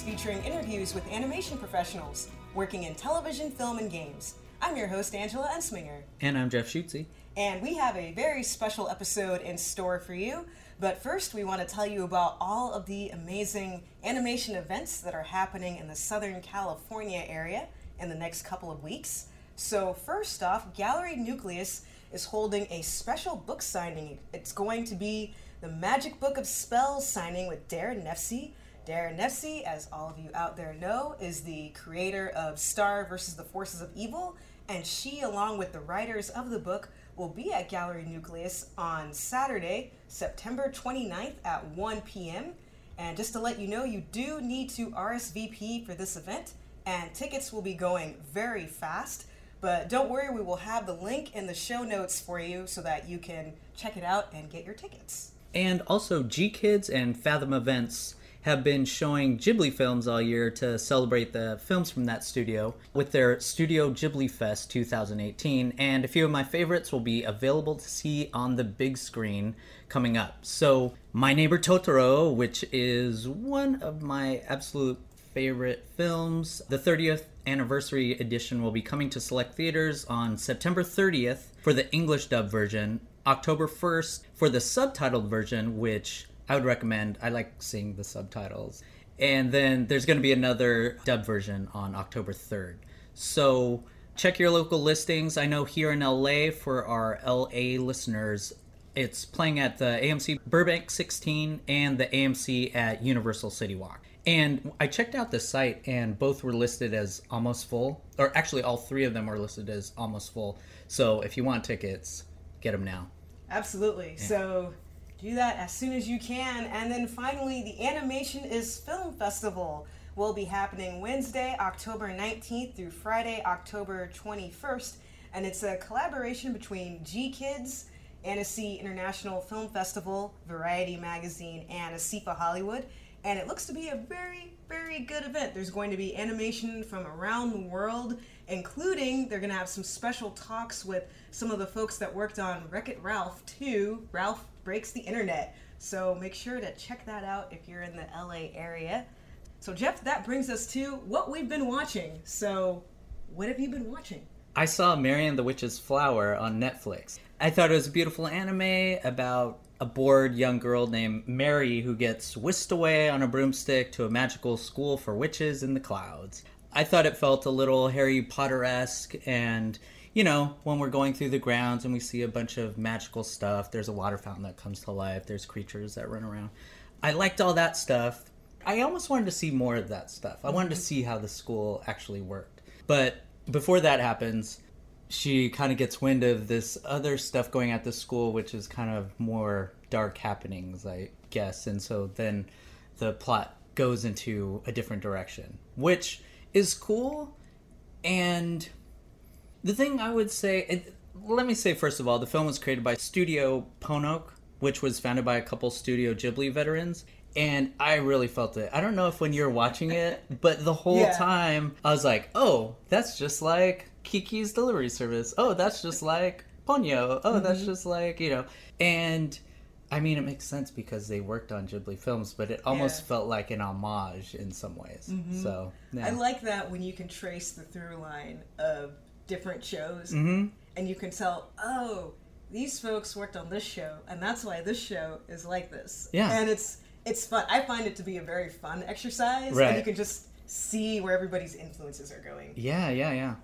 podcast featuring interviews with animation professionals working in television, film, and games. I'm your host, Angela Ensminger. And I'm Jeff Schutze. And we have a very special episode in store for you. But first, we want to tell you about all of the amazing animation events that are happening in the Southern California area in the next couple of weeks. So, first off, Gallery Nucleus is holding a special book signing. It's going to be the Magic Book of Spells signing with Daron Nefcy. Daron Nefcy, as all of you out there know, is the creator of Star versus the Forces of Evil, and she, along with the writers of the book, will be at Gallery Nucleus on Saturday, September 29th at 1 p.m. And just to let you know, you do need to RSVP for this event, and tickets will be going very fast. But don't worry, we will have the link in the show notes for you so that you can check it out and get your tickets. And also, GKIDS and Fathom Events have been showing Ghibli films all year to celebrate the films from that studio with their Studio Ghibli Fest 2018. And a few of my favorites will be available to see on the big screen coming up. So, My Neighbor Totoro, which is one of my absolute favorite films, the 30th anniversary edition will be coming to select theaters on September 30th for the English dub version, October 1st for the subtitled version, which I would recommend. I like seeing the subtitles. And then there's going to be another dub version on October 3rd. So check your local listings. I know here in LA for our LA listeners, it's playing at the AMC Burbank 16 and the AMC at Universal City Walk. And I checked out the site, and both were listed as almost full, or actually, all three of them are listed as almost full. So if you want tickets, get them now. Absolutely. Yeah. So do that as soon as you can. And then finally, the Animation is Film Festival will be happening Wednesday, October 19th through Friday, October 21st. And it's a collaboration between GKIDS, Annecy International Film Festival, Variety Magazine, and ASIFA Hollywood. And it looks to be a very, very good event. There's going to be animation from around the world, including they're going to have some special talks with some of the folks that worked on Wreck It Ralph 2. Ralph Breaks the Internet. So make sure to check that out if you're in the LA area. So, Jeff, that brings us to what we've been watching. So, what have you been watching? I saw Mary and the Witch's Flower on Netflix. I thought it was a beautiful anime about a bored young girl named Mary who gets whisked away on a broomstick to a magical school for witches in the clouds. I thought it felt a little Harry Potter esque and you know, when we're going through the grounds and we see a bunch of magical stuff, there's a water fountain that comes to life, there's creatures that run around. I liked all that stuff. I almost wanted to see more of that stuff. I wanted to see how the school actually worked. But before that happens, she kind of gets wind of this other stuff going at the school, which is kind of more dark happenings, I guess. And so then the plot goes into a different direction, which is cool. And the thing I would say, it, let me say first of all, the film was created by Studio Ponoc, which was founded by a couple Studio Ghibli veterans. And I really felt it. I don't know if when you're watching it, but the whole yeah. time I was like, oh, that's just like Kiki's delivery service. Oh, that's just like Ponyo. Oh, mm-hmm. that's just like, you know. And I mean, it makes sense because they worked on Ghibli films, but it almost yeah. felt like an homage in some ways. Mm-hmm. So yeah. I like that when you can trace the through line of different shows, mm-hmm. and you can tell, oh, these folks worked on this show, and that's why this show is like this. Yeah, and it's it's fun. I find it to be a very fun exercise, right. and you can just see where everybody's influences are going. Yeah, yeah, yeah.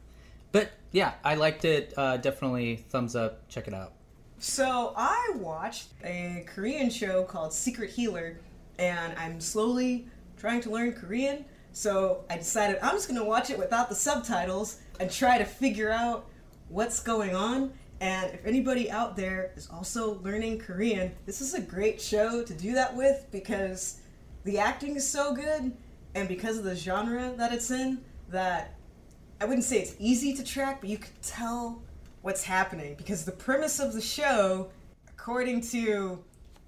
But yeah, I liked it. Uh, definitely thumbs up. Check it out. So I watched a Korean show called Secret Healer, and I'm slowly trying to learn Korean. So I decided I'm just gonna watch it without the subtitles and try to figure out what's going on. And if anybody out there is also learning Korean, this is a great show to do that with because the acting is so good and because of the genre that it's in that I wouldn't say it's easy to track, but you could tell what's happening because the premise of the show, according to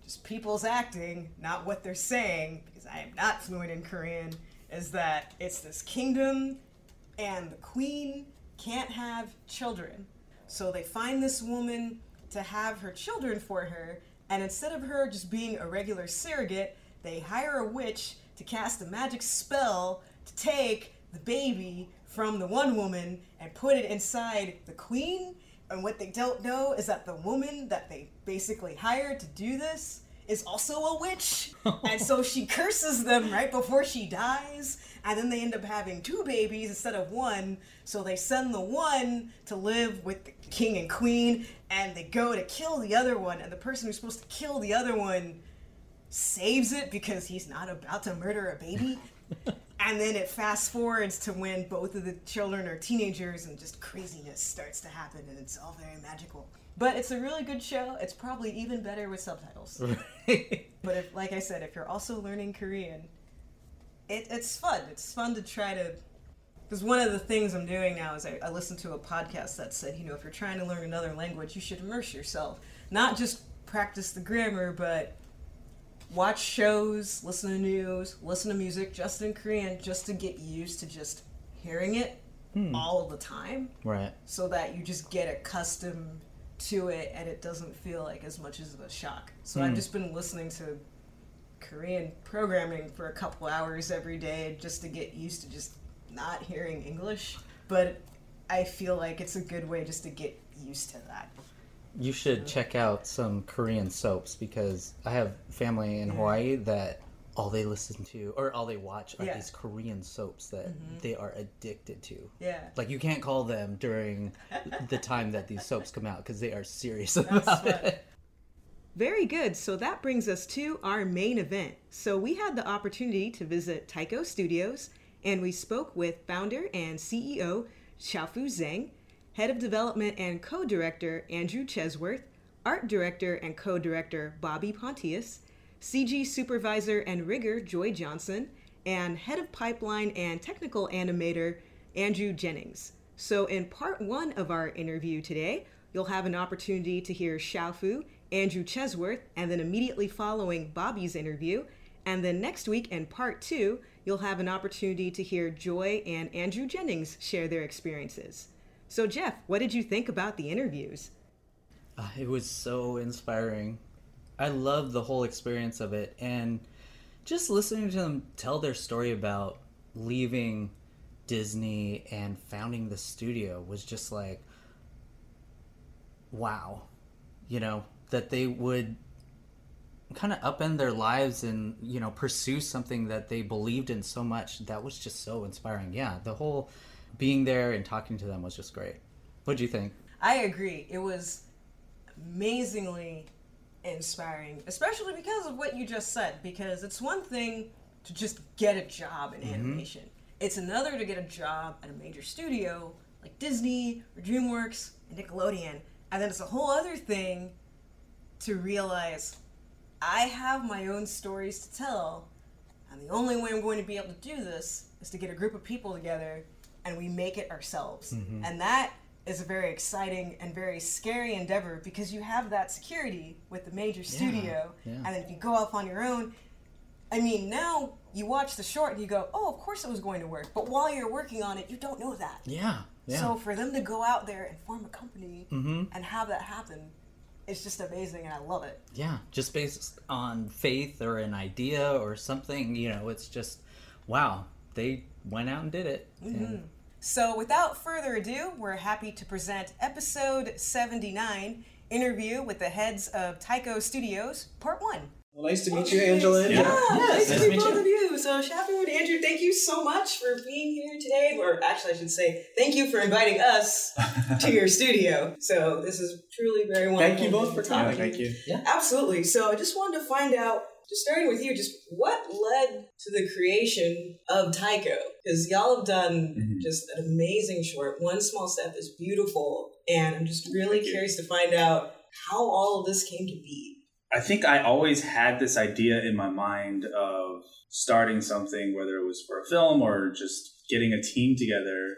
just people's acting, not what they're saying, because I am not fluent in Korean, is that it's this kingdom and the queen can't have children. So they find this woman to have her children for her, and instead of her just being a regular surrogate, they hire a witch to cast a magic spell to take the baby from the one woman and put it inside the queen. And what they don't know is that the woman that they basically hired to do this is also a witch. and so she curses them right before she dies. And then they end up having two babies instead of one. So they send the one to live with the king and queen. And they go to kill the other one. And the person who's supposed to kill the other one saves it because he's not about to murder a baby. and then it fast forwards to when both of the children are teenagers and just craziness starts to happen and it's all very magical. But it's a really good show. It's probably even better with subtitles. but if, like I said, if you're also learning Korean, it, it's fun. It's fun to try to. Because one of the things I'm doing now is I, I listened to a podcast that said, you know, if you're trying to learn another language, you should immerse yourself. Not just practice the grammar, but watch shows, listen to news, listen to music just in Korean, just to get used to just hearing it Hmm. all the time, Right. so that you just get accustomed to it and it doesn't feel like as much as a shock. So I've Hmm. just been listening to Korean programming for a couple hours every day just to get used to just not hearing English. But I feel like it's a good way just to get used to that. You should check out some Korean soaps because I have family in Hawaii that all they listen to or all they watch are Yeah. these Korean soaps that mm-hmm. they are addicted to. Yeah. Like you can't call them during the time that these soaps come out because they are serious That's about fun. it. Very good. So that brings us to our main event. So we had the opportunity to visit Taiko Studios and we spoke with founder and CEO Shaofu Zhang, head of development and co director Andrew Chesworth, art director and co director Bobby Pontillas, CG supervisor and rigger Joy Johnson, and head of pipeline and technical animator Andrew Jennings. So, in part one of our interview today, you'll have an opportunity to hear Shaofu, Andrew Chesworth, and then immediately following Bobby's interview. And then next week, in part two, you'll have an opportunity to hear Joy and Andrew Jennings share their experiences. So, Jeff, what did you think about the interviews? Uh, it was so inspiring. I loved the whole experience of it, and just listening to them tell their story about leaving Disney and founding the studio was just like, wow, you know, that they would kind of upend their lives and you know pursue something that they believed in so much. That was just so inspiring. Yeah, the whole being there and talking to them was just great. What do you think? I agree. It was amazingly inspiring, especially because of what you just said. Because it's one thing to just get a job in mm-hmm. animation, it's another to get a job at a major studio like Disney or DreamWorks and Nickelodeon. And then it's a whole other thing to realize I have my own stories to tell, and the only way I'm going to be able to do this is to get a group of people together and we make it ourselves. And that is a very exciting and very scary endeavor because you have that security with the major studio. yeah. And then if you go off on your own, I mean, now you watch the short and you go, oh, of course it was going to work. But while you're working on it, you don't know that. Yeah, yeah. So for them to go out there and form a company Mm-hmm. and have that happen, it's just amazing and I love it. Yeah, just based on faith or an idea or something, you know, it's just wow, they went out and did it. And So, without further ado, we're happy to present episode 79 interview with the heads of TAIKO Studios, part one. Well, nice to meet you, Angela. Yeah, Yes, nice, nice to to meet meet both you. of you. So, Shaofu and Andrew, thank you so much for being here today. Or actually, I should say, thank you for inviting us to your studio. So, this is truly very wonderful. Thank you both for coming. to you. Thank you. Absolutely. So I just wanted to find out, just starting with you, just what led to the creation of TAIKO? Because y'all have done Mhm. just an amazing short. One small step is beautiful, and I'm just really curious to find out how all of this came to be. I think I always had this idea in my mind of starting something, whether it was for a film or just getting a team together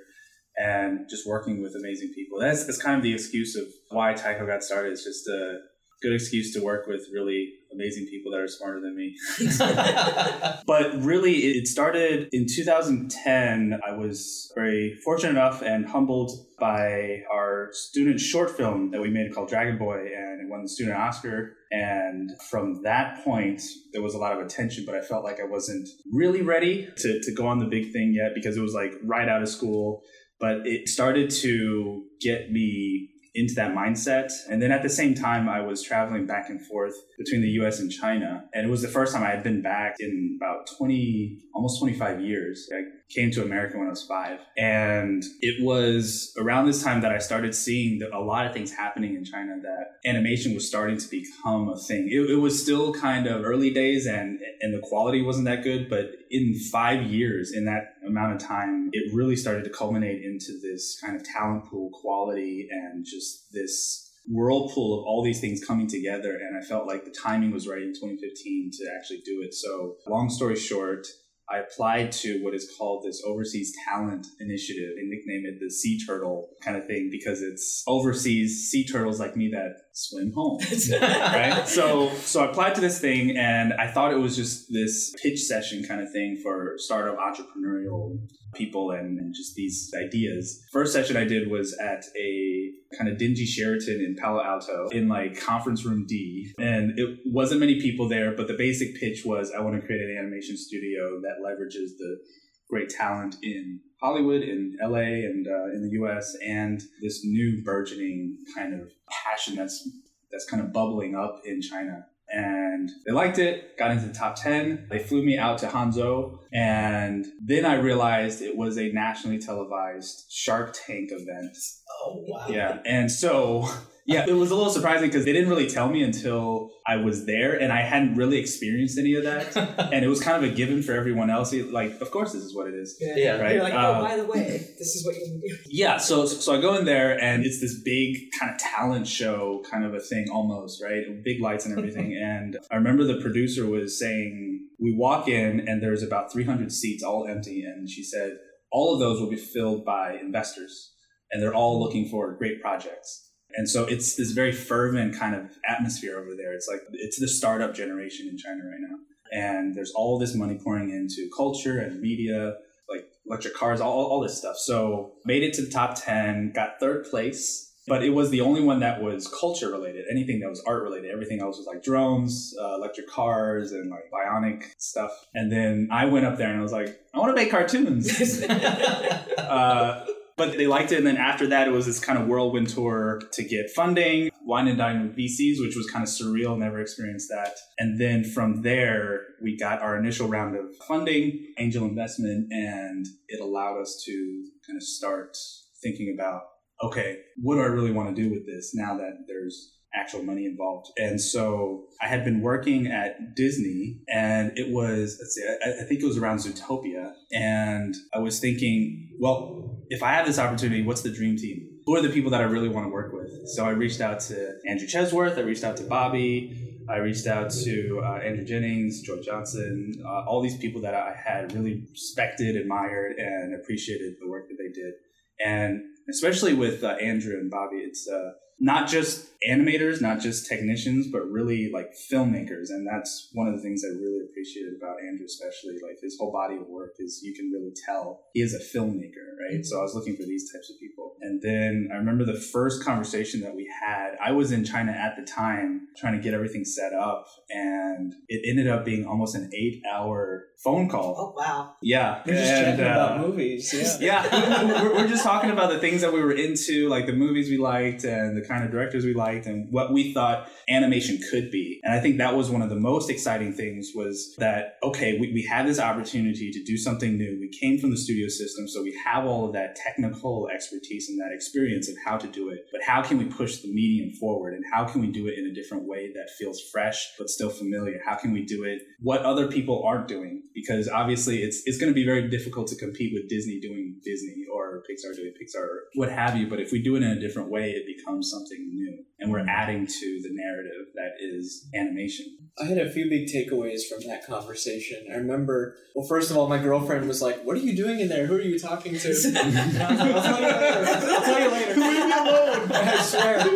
and just working with amazing people. That's, that's kind of the excuse of why TAIKO got started. It's just a good excuse to work with really amazing people that are smarter than me. But really, it started in 2010. I was very fortunate enough and humbled by our student short film that we made called Dragon Boy, and it won the student Oscar. And from that point, there was a lot of attention, but I felt like I wasn't really ready to, to go on the big thing yet because it was like right out of school. But it started to get me into that mindset. And then at the same time, I was traveling back and forth between the US and China. And it was the first time I had been back in about 20, almost 25 years. I came to America when I was five. And it was around this time that I started seeing a lot of things happening in China that animation was starting to become a thing. It, it was still kind of early days and, and the quality wasn't that good, but in five years, in that amount of time, it really started to culminate into this kind of talent pool quality and just this whirlpool of all these things coming together. And I felt like the timing was right in 2015 to actually do it. So, long story short, I applied to what is called this Overseas Talent Initiative. They nickname it the Sea Turtle kind of thing because it's overseas sea turtles like me that swim home. right? So so I applied to this thing and I thought it was just this pitch session kind of thing for startup entrepreneurial people and, and just these ideas. First session I did was at a kind of dingy Sheraton in Palo Alto in like conference room D. And it wasn't many people there, but the basic pitch was I want to create an animation studio that leverages the great talent in Hollywood, in LA, and uh, in the US, and this new burgeoning kind of passion that's that's kind of bubbling up in China and they liked it, got into the top 10. They flew me out to Hangzhou, and then I realized it was a nationally televised Shark Tank event. Oh, wow. Yeah. And so yeah, it was a little surprising because they didn't really tell me until I was there, and I hadn't really experienced any of that. and it was kind of a given for everyone else. Like, of course, this is what it is. Yeah, Yeah. Right. You're like, oh, Um, by the way, this is what you. Yeah, so so I go in there and it's this big kind of talent show kind of a thing almost, right? Big lights and everything. and I remember the producer was saying, we walk in and there's about 300 seats all empty, and she said all of those will be filled by investors, and they're all looking for great projects. And so it's this very fervent kind of atmosphere over there. It's like it's the startup generation in China right now. And there's all this money pouring into culture and media, like electric cars, all, all this stuff. So made it to the top 10, got third place, but it was the only one that was culture related. Anything that was art related, everything else was like drones, uh, electric cars, and like bionic stuff. And then I went up there and I was like, I want to make cartoons. uh, but they liked it. And then after that, it was this kind of whirlwind tour to get funding, wine and dine with VCs, which was kind of surreal, never experienced that. And then from there, we got our initial round of funding, angel investment, and it allowed us to kind of start thinking about, okay, what do I really want to do with this now that there's actual money involved. And so I had been working at Disney and it was, let's see, I, I think it was around Zootopia. And I was thinking, well, if I have this opportunity, what's the dream team? Who are the people that I really want to work with? So I reached out to Andrew Chesworth, I reached out to Bobby, I reached out to uh, Andrew Jennings, Joy Johnson, uh, all these people that I had really respected, admired, and appreciated the work that they did. And especially with uh, Andrew and Bobby, it's uh, not just animators, not just technicians, but really like filmmakers. And that's one of the things I really appreciated about Andrew, especially like his whole body of work is you can really tell he is a filmmaker, right? So I was looking for these types of people. And then I remember the first conversation that we had, I was in China at the time trying to get everything set up. And it ended up being almost an eight hour phone call. Oh wow! Yeah. We're just and, chatting about uh, movies. Yeah. yeah, we're, we're just talking about the things that we were into, like the movies we liked and the kind of directors we liked and what we thought animation could be. And I think that was one of the most exciting things was that, okay, we, we had this opportunity to do something new. We came from the studio system, so we have all of that technical expertise and that experience of how to do it. But how can we push the medium forward and how can we do it in a different way that feels fresh but still familiar? How can we do it what other people aren't doing? Because obviously it's it's going to be very difficult to compete with Disney doing Disney or Pixar doing Pixar or what have you. But if we do it in a different way, it becomes something new and we're mm. adding to the narrative that is animation. I had a few big takeaways from that conversation. I remember, well, first of all, my girlfriend was like, "What are you doing in there? Who are you talking to?" And I was like, tell you later. I'll tell you later. Leave me alone. I swear.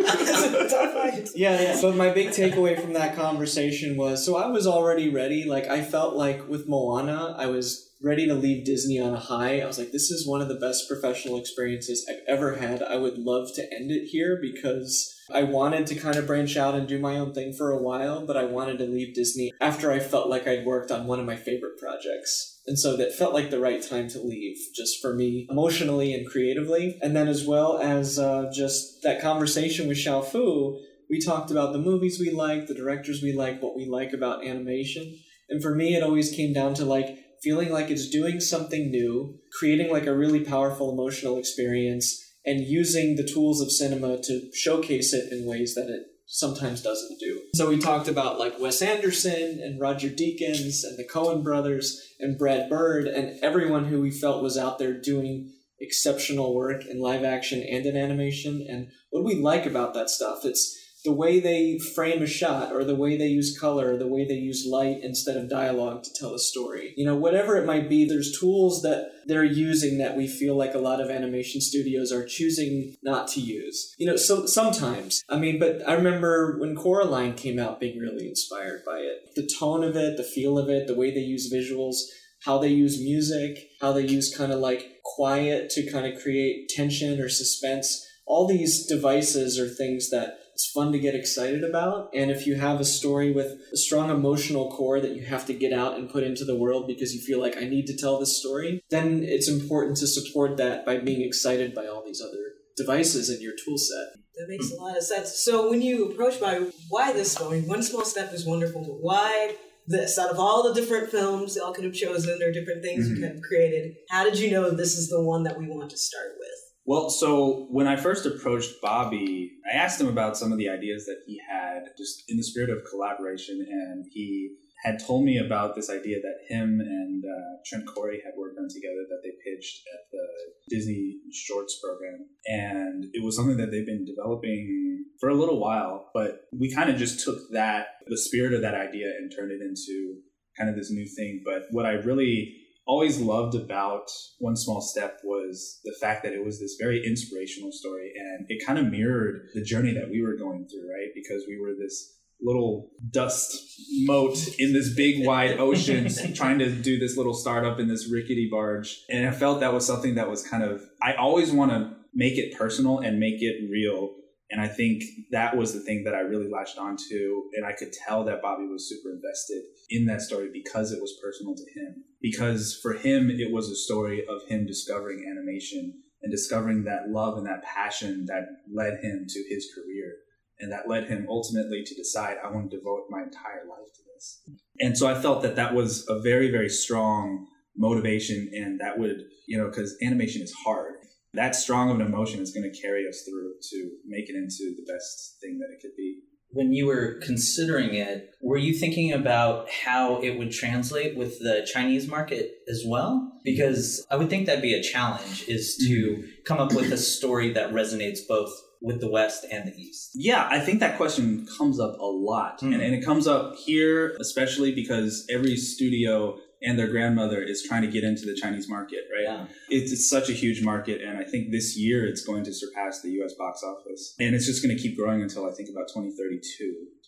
Yeah, yeah. But my big takeaway from that conversation was so I was already ready. Like I felt like with Moana, I was ready to leave Disney on a high. I was like, this is one of the best professional experiences I've ever had. I would love to end it here because I wanted to kind of branch out and do my own thing for a while, but I wanted to leave Disney after I felt like I'd worked on one of my favorite projects. And so that felt like the right time to leave, just for me, emotionally and creatively. And then, as well as uh, just that conversation with Shaofu, we talked about the movies we like, the directors we like, what we like about animation. And for me, it always came down to like feeling like it's doing something new, creating like a really powerful emotional experience, and using the tools of cinema to showcase it in ways that it sometimes doesn't do. So we talked about like Wes Anderson and Roger Deakins and the Coen brothers and Brad Bird and everyone who we felt was out there doing exceptional work in live action and in animation and what we like about that stuff. It's the way they frame a shot or the way they use color or the way they use light instead of dialogue to tell a story. You know, whatever it might be, there's tools that they're using that we feel like a lot of animation studios are choosing not to use. You know, so sometimes. I mean, but I remember when Coraline came out being really inspired by it. The tone of it, the feel of it, the way they use visuals, how they use music, how they use kind of like quiet to kind of create tension or suspense. All these devices are things that it's fun to get excited about. And if you have a story with a strong emotional core that you have to get out and put into the world because you feel like I need to tell this story, then it's important to support that by being excited by all these other devices in your tool set. That makes a lot of sense. So when you approach by why this story, one small step is wonderful, but why this out of all the different films y'all could have chosen or different things Mhm. you could have created, how did you know this is the one that we want to start with? Well, so when I first approached Bobby, I asked him about some of the ideas that he had, just in the spirit of collaboration, and he had told me about this idea that him and uh, Trent Correy had worked on together that they pitched at the Disney Shorts program, and it was something that they've been developing for a little while. But we kind of just took that, the spirit of that idea, and turned it into kind of this new thing. But what I really always loved about One Small Step was the fact that it was this very inspirational story and it kind of mirrored the journey that we were going through, right? Because we were this little dust mote in this big wide ocean trying to do this little startup in this rickety barge. And I felt that was something that was kind of, I always want to make it personal and make it real. And I think that was the thing that I really latched onto. And I could tell that Bobby was super invested in that story because it was personal to him. Because for him, it was a story of him discovering animation and discovering that love and that passion that led him to his career. And that led him ultimately to decide, I want to devote my entire life to this. And so I felt that that was a very, very strong motivation. And that would, you know, because animation is hard that strong of an emotion is going to carry us through to make it into the best thing that it could be. When you were considering it, were you thinking about how it would translate with the Chinese market as well? Because I would think that'd be a challenge is to come up with a story that resonates both with the West and the East. Yeah, I think that question comes up a lot. Mm. And, and it comes up here, especially because every studio and their grandmother is trying to get into the Chinese market, right? Yeah. It's, it's such a huge market, and I think this year it's going to surpass the U.S. box office, and it's just going to keep growing until I think about 2032,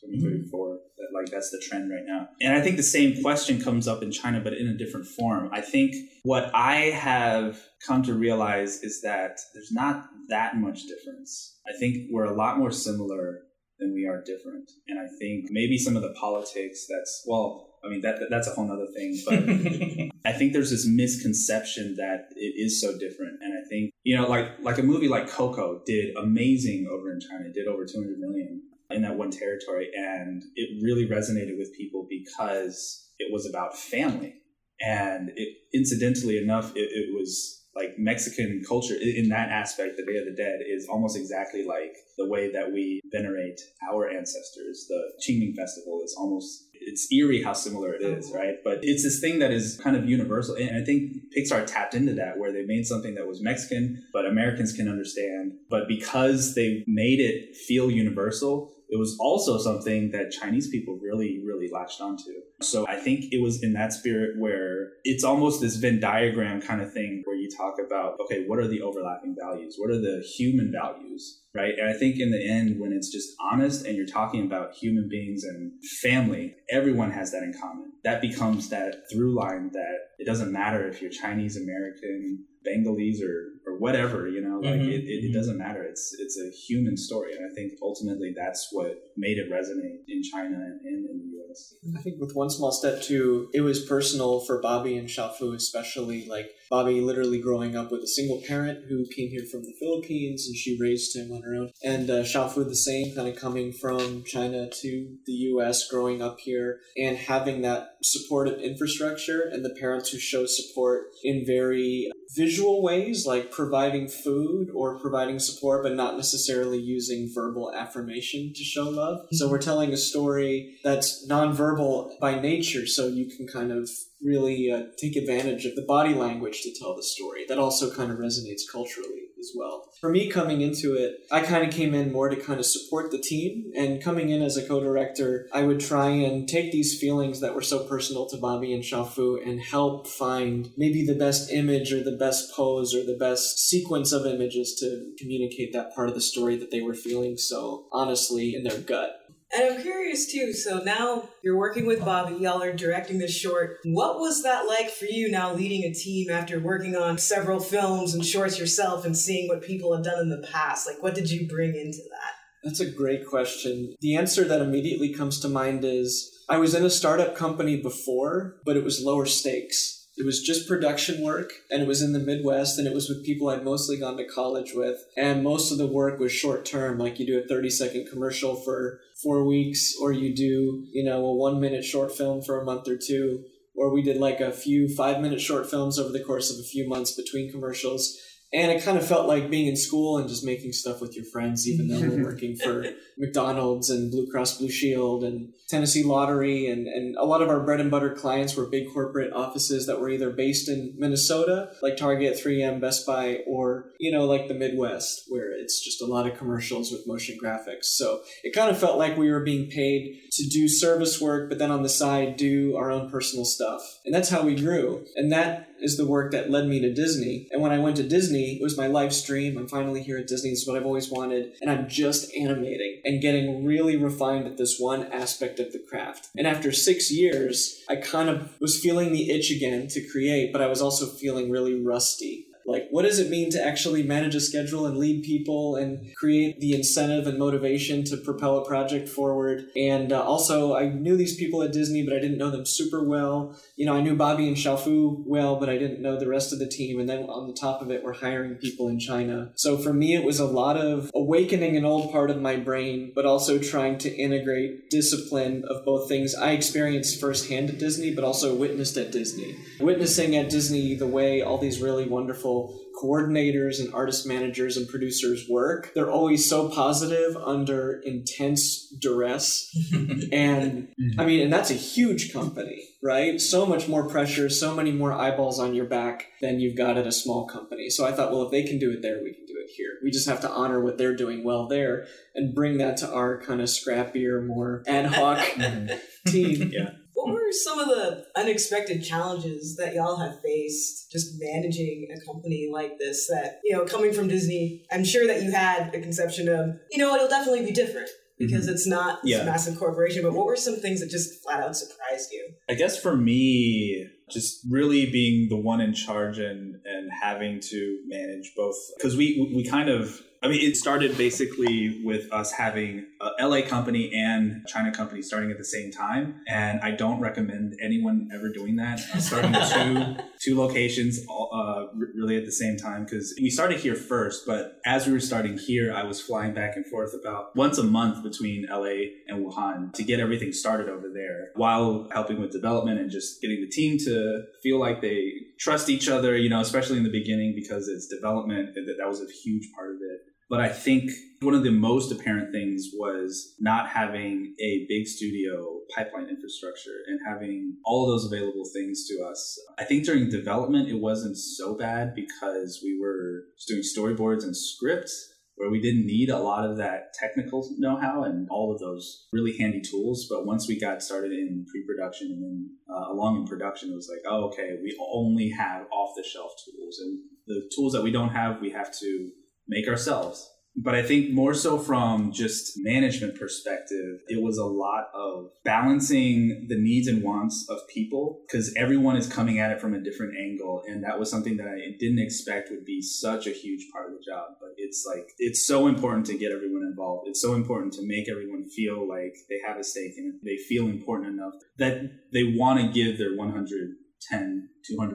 2034. Mm-hmm. That like that's the trend right now. And I think the same question comes up in China, but in a different form. I think what I have come to realize is that there's not that much difference. I think we're a lot more similar than we are different, and I think maybe some of the politics that's well. I mean that that's a whole other thing, but I think there's this misconception that it is so different, and I think you know, like like a movie like Coco did amazing over in China, did over 200 million in that one territory, and it really resonated with people because it was about family, and it incidentally enough, it, it was like Mexican culture in that aspect. The Day of the Dead is almost exactly like the way that we venerate our ancestors. The Qingming festival is almost it's eerie how similar it is, uh-huh. right? But it's this thing that is kind of universal. And I think Pixar tapped into that where they made something that was Mexican, but Americans can understand. But because they made it feel universal, it was also something that Chinese people really, really latched onto. So I think it was in that spirit where it's almost this Venn diagram kind of thing where you talk about, okay, what are the overlapping values? What are the human values? Right. And I think in the end, when it's just honest and you're talking about human beings and family, everyone has that in common. That becomes that through line that it doesn't matter if you're Chinese American, Bengalese, or or whatever. You know, like Mhm, it, it, it doesn't matter. It's it's a human story, and I think ultimately that's what made it resonate in China and, and in the U.S. I think with one small step too, it was personal for Bobby and Shaofu especially. Like Bobby literally growing up with a single parent who came here from the Philippines and she raised him on her own. And uh, Shaofu the same, kind of coming from China to the U.S., growing up here and having that supportive infrastructure and the parents who show support in very visual ways, like providing food or providing support, but not necessarily using verbal affirmation to show love. So we're telling a story that's nonverbal by nature, so you can kind of really uh, take advantage of the body language to tell the story. That also kind of resonates culturally as well. For me, coming into it, I kind of came in more to kind of support the team. And coming in as a co director, I would try and take these feelings that were so personal to Bobby and Shaofu and help find maybe the best image or the best pose or the best sequence of images to communicate that part of the story that they were feeling so honestly in their gut. And I'm curious too. So now you're working with Bobby. Y'all are directing this short. What was that like for you now, leading a team after working on several films and shorts yourself, and seeing what people have done in the past? Like, what did you bring into that? That's a great question. The answer that immediately comes to mind is I was in a startup company before, but it was lower stakes. It was just production work, and it was in the Midwest, and it was with people I'd mostly gone to college with. And most of the work was short term, like you do a 30 second commercial for four weeks, or you do, you know, a one minute short film for a month or two, or we did like a few five minute short films over the course of a few months between commercials. And it kind of felt like being in school and just making stuff with your friends, even though we're working for McDonald's and Blue Cross Blue Shield and Tennessee Lottery. And, and a lot of our bread and butter clients were big corporate offices that were either based in Minnesota, like Target, 3M, Best Buy, or, you know, like the Midwest, where it's just a lot of commercials with motion graphics. So it kind of felt like we were being paid to do service work, but then on the side, do our own personal stuff. And that's how we grew. And that is the work that led me to Disney. And when I went to Disney, it was my live stream. I'm finally here at Disney. This is what I've always wanted. And I'm just animating and getting really refined at this one aspect of the craft. And after six years, I kind of was feeling the itch again to create, but I was also feeling really rusty. Like, what does it mean to actually manage a schedule and lead people and create the incentive and motivation to propel a project forward? And uh, also, I knew these people at Disney, but I didn't know them super well. You know, I knew Bobby and Shaofu well, but I didn't know the rest of the team. And then on the top of it, we're hiring people in China. So for me, it was a lot of awakening an old part of my brain, but also trying to integrate discipline of both things I experienced firsthand at Disney, but also witnessed at Disney. Witnessing at Disney the way all these really wonderful coordinators and artist managers and producers work. They're always so positive under intense duress. and mm-hmm. I mean, and that's a huge company, right? So much more pressure, so many more eyeballs on your back than you've got at a small company. So I thought, well, if they can do it there, we can do it here. We just have to honor what they're doing well there and bring that to our kind of scrappier, more ad hoc mm-hmm. team. Yeah. What were some of the unexpected challenges that y'all have faced just managing a company like this? That, you know, coming from Disney, I'm sure that you had a conception of, you know, it'll definitely be different because mm-hmm. it's not this Yeah. massive corporation. But what were some things that just flat out surprised you? I guess for me, just really being the one in charge and and having to manage both because we we kind of I mean it started basically with us having a LA company and China company starting at the same time and I don't recommend anyone ever doing that uh, starting two two locations all, uh, really at the same time because we started here first but as we were starting here I was flying back and forth about once a month between LA and Wuhan to get everything started over there while helping with development and just getting the team to feel like they trust each other, you know, especially in the beginning because it's development. That, that was a huge part of it. But I think one of the most apparent things was not having a big studio pipeline infrastructure and having all of those available things to us. I think during development, it wasn't so bad because we were doing storyboards and scripts where we didn't need a lot of that technical know-how and all of those really handy tools. But once we got started in pre-production and then uh, along in production, it was like, oh, okay, we only have off-the-shelf tools, and the tools that we don't have, we have to make ourselves. But I think more so from just management perspective, it was a lot of balancing the needs and wants of people because everyone is coming at it from a different angle. And that was something that I didn't expect would be such a huge part of the job. But it's like, it's so important to get everyone involved. It's so important to make everyone feel like they have a stake in it. They feel important enough that they want to give their 110 200%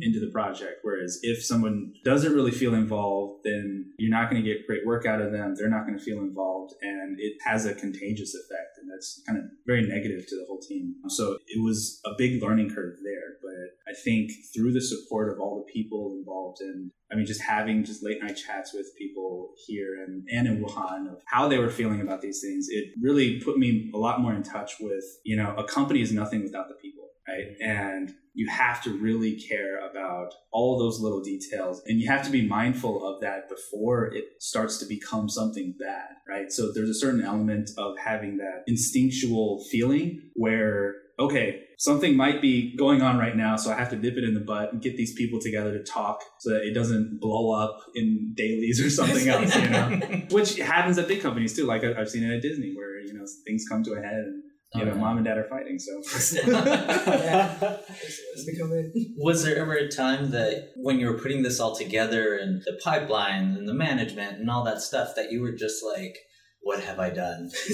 into the project. Whereas if someone doesn't really feel involved, then you're not going to get great work out of them. They're not going to feel involved, and it has a contagious effect. And that's kind of very negative to the whole team. So it was a big learning curve there. But I think through the support of all the people involved and I mean, just having just late night chats with people here and, and in Wuhan of how they were feeling about these things, it really put me a lot more in touch with, you know, a company is nothing without the people, right? And you have to really care about all those little details and you have to be mindful of that before it starts to become something bad right? So there's a certain element of having that instinctual feeling where okay something might be going on right now so i have to dip it in the butt and get these people together to talk so that it doesn't blow up in dailies or something else you know? Which happens at big companies too like i've seen it at disney where you know things come to a head and you know, mom and dad are fighting. So, was there ever a time that when you were putting this all together and the pipeline and the management and all that stuff that you were just like, what have I done?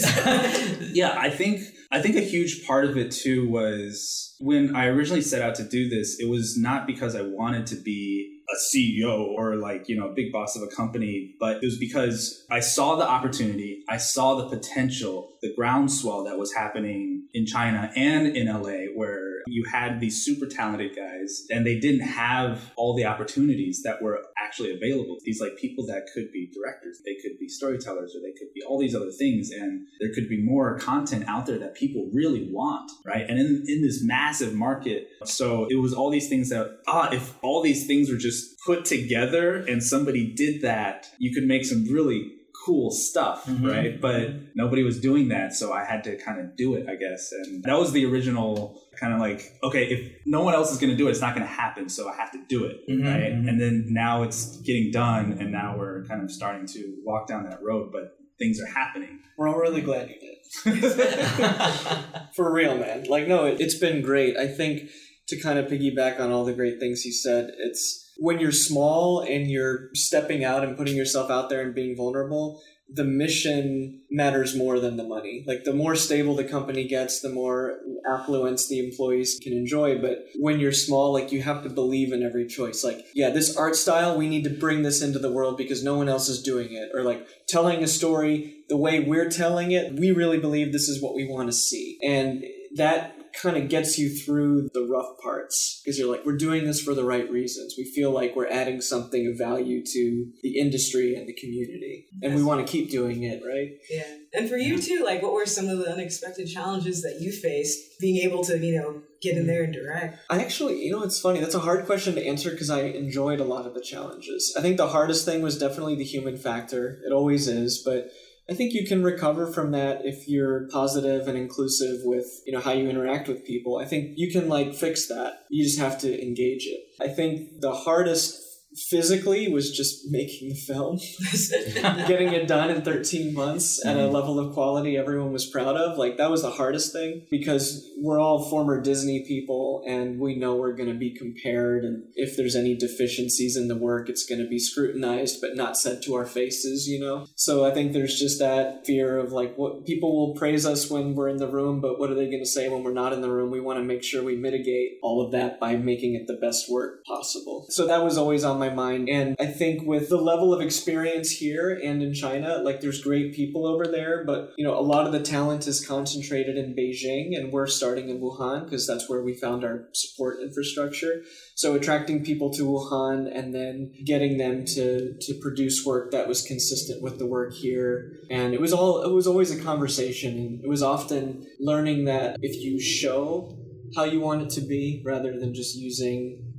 yeah, I think I think a huge part of it too was when I originally set out to do this, it was not because I wanted to be a CEO or like, you know, big boss of a company, but it was because I saw the opportunity, I saw the potential, the groundswell that was happening in China and in LA where you had these super talented guys and they didn't have all the opportunities that were actually available. These like people that could be directors, they could be storytellers, or they could be all these other things. And there could be more content out there that people really want, right? And in, in this massive market. So it was all these things that, ah, if all these things were just put together and somebody did that, you could make some really cool stuff, mm-hmm. right? But nobody was doing that, so I had to kind of do it, I guess. And that was the original kind of like, okay, if no one else is going to do it, it's not going to happen, so I have to do it, mm-hmm. right? Mm-hmm. And then now it's getting done, and now we're kind of starting to walk down that road, but things are happening. We're all really glad you did. For real, man. Like, no, it, it's been great. I think to kind of piggyback on all the great things you said, it's when you're small and you're stepping out and putting yourself out there and being vulnerable, the mission matters more than the money. Like the more stable the company gets, the more affluence the employees can enjoy. But when you're small, like you have to believe in every choice. Like, yeah, this art style, we need to bring this into the world because no one else is doing it. Or like telling a story the way we're telling it, we really believe this is what we want to see. And that kind of gets you through the rough parts because you're like, we're doing this for the right reasons. We feel like we're adding something of value to the industry and the community, and we want to keep doing it, right? Yeah. And for you too, like, what were some of the unexpected challenges that you faced being able to, you know, get in mm. there and direct? I actually, you know, it's funny. That's a hard question to answer because I enjoyed a lot of the challenges. I think the hardest thing was definitely the human factor. It always is, but I think you can recover from that if you're positive and inclusive with, you know, how you interact with people. I think you can like fix that. You just have to engage it. I think the hardest physically was just making the film, getting it done in 13 months mm-hmm. at a mm-hmm. level of quality everyone was proud of. Like that was the hardest thing because we're all former Disney people and we know we're going to be compared. And if there's any deficiencies in the work, it's going to be scrutinized, but not said to our faces, you know? So I think there's just that fear of like what people will praise us when we're in the room, but what are they going to say when we're not in the room? We want to make sure we mitigate all of that by making it the best work possible. So that was always on my my mind. And I think with the level of experience here and in China, like there's great people over there, but you know, a lot of the talent is concentrated in Beijing and we're starting in Wuhan because that's where we found our support infrastructure. So attracting people to Wuhan and then getting them to to produce work that was consistent with the work here. And it was all it was always a conversation it was often learning that if you show how you want it to be rather than just using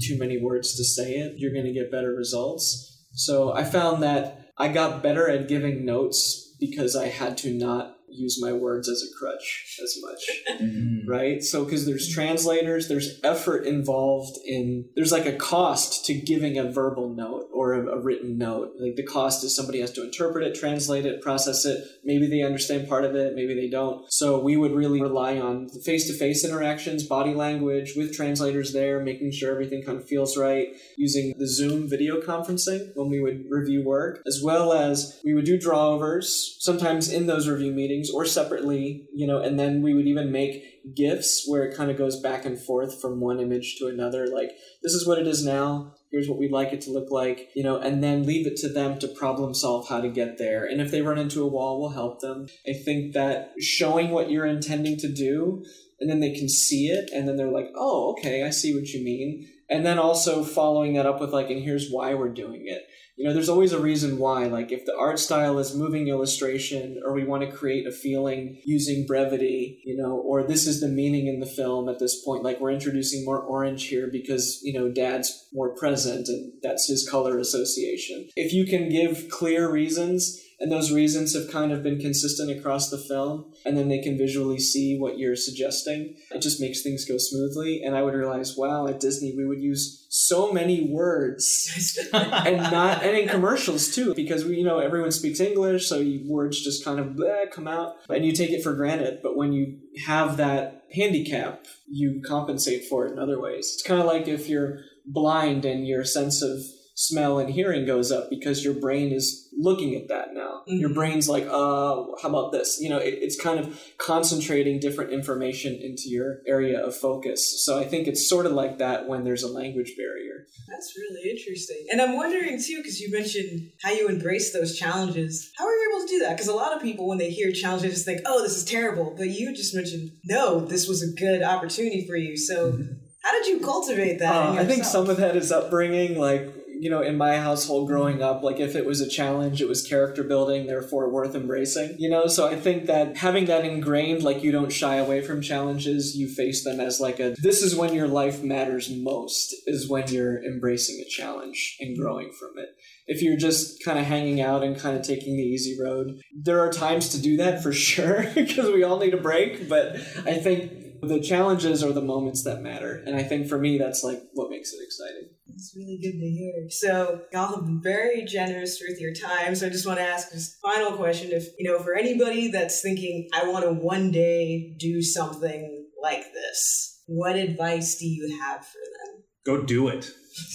too many words to say it, you're going to get better results. So I found that I got better at giving notes because I had to not use my words as a crutch as much. Mm-hmm. right? So, because there's translators, there's effort involved in, there's like a cost to giving a verbal note or a, a written note. Like the cost is somebody has to interpret it, translate it, process it. Maybe they understand part of it, maybe they don't. So, we would really rely on the face to face interactions, body language with translators there, making sure everything kind of feels right, using the Zoom video conferencing when we would review work, as well as we would do drawovers, sometimes in those review meetings or separately, you know, and then we would even make gifs where it kind of goes back and forth from one image to another. Like, this is what it is now. Here's what we'd like it to look like, you know, and then leave it to them to problem solve how to get there. And if they run into a wall, we'll help them. I think that showing what you're intending to do and then they can see it and then they're like, oh, okay, I see what you mean. And then also following that up with like, and here's why we're doing it you know, there's always a reason why. Like, if the art style is moving illustration, or we want to create a feeling using brevity, you know, or this is the meaning in the film at this point. Like, we're introducing more orange here because, you know, dad's more present and that's his color association. If you can give clear reasons, and those reasons have kind of been consistent across the film and then they can visually see what you're suggesting. It just makes things go smoothly and i would realize wow at disney we would use so many words. And not and in commercials too because we you know everyone speaks english so words just kind of bleh, come out. And you take it for granted but when you have that handicap you compensate for it in other ways. It's kind of like if you're blind and your sense of smell and hearing goes up because your brain is looking at that now. Mm-hmm. Your brain's like, uh, how about this? You know, it, it's kind of concentrating different information into your area of focus. So I think it's sort of like that when there's a language barrier. That's really interesting. And I'm wondering too, because you mentioned how you embrace those challenges. How are you able to do that? Because a lot of people, when they hear challenges, just think, oh, this is terrible. But you just mentioned, no, this was a good opportunity for you. So. Mm-hmm. How did you cultivate that? Uh, I think some of that is upbringing. Like you know, in my household growing up, like if it was a challenge, it was character building, therefore worth embracing, you know? So I think that having that ingrained, like you don't shy away from challenges, you face them as like a, this is when your life matters most, is when you're embracing a challenge and growing from it. If you're just kind of hanging out and kind of taking the easy road, there are times to do that for sure, because we all need a break, but I think the challenges are the moments that matter. And I think for me, that's like what makes it exciting. It's really good to hear. So y'all have been very generous with your time. So I just want to ask this final question: If you know, for anybody that's thinking, I want to one day do something like this, what advice do you have for them? Go do it.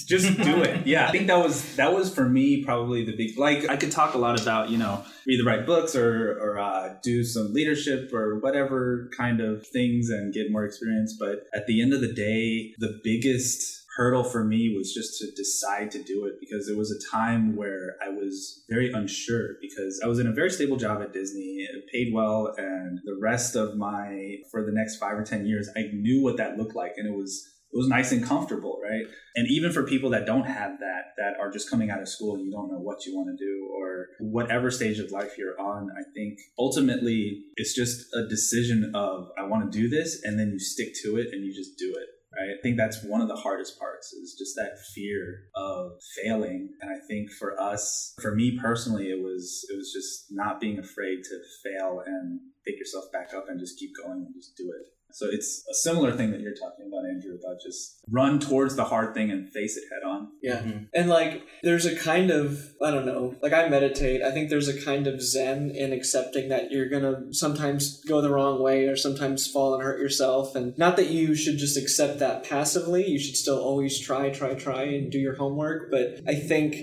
Just do it. Yeah, I think that was that was for me probably the big. Like I could talk a lot about you know read the right books or or uh, do some leadership or whatever kind of things and get more experience. But at the end of the day, the biggest hurdle for me was just to decide to do it because it was a time where I was very unsure because I was in a very stable job at Disney, it paid well, and the rest of my for the next five or ten years, I knew what that looked like, and it was it was nice and comfortable, right? And even for people that don't have that, that are just coming out of school and you don't know what you want to do or whatever stage of life you're on, I think ultimately it's just a decision of I want to do this, and then you stick to it and you just do it right? I think that's one of the hardest parts is just that fear of failing. And I think for us, for me personally, it was it was just not being afraid to fail and pick yourself back up and just keep going and just do it. So it's a similar thing that you're talking about, Andrew, about just run towards the hard thing and face it head on. Yeah. Mm-hmm. And like, there's a kind of, I don't know, like I meditate. I think there's a kind of zen in accepting that you're going to sometimes go the wrong way or sometimes fall and hurt yourself. And not that you should just accept that passively. You should still always try, try, try and do your homework. But I think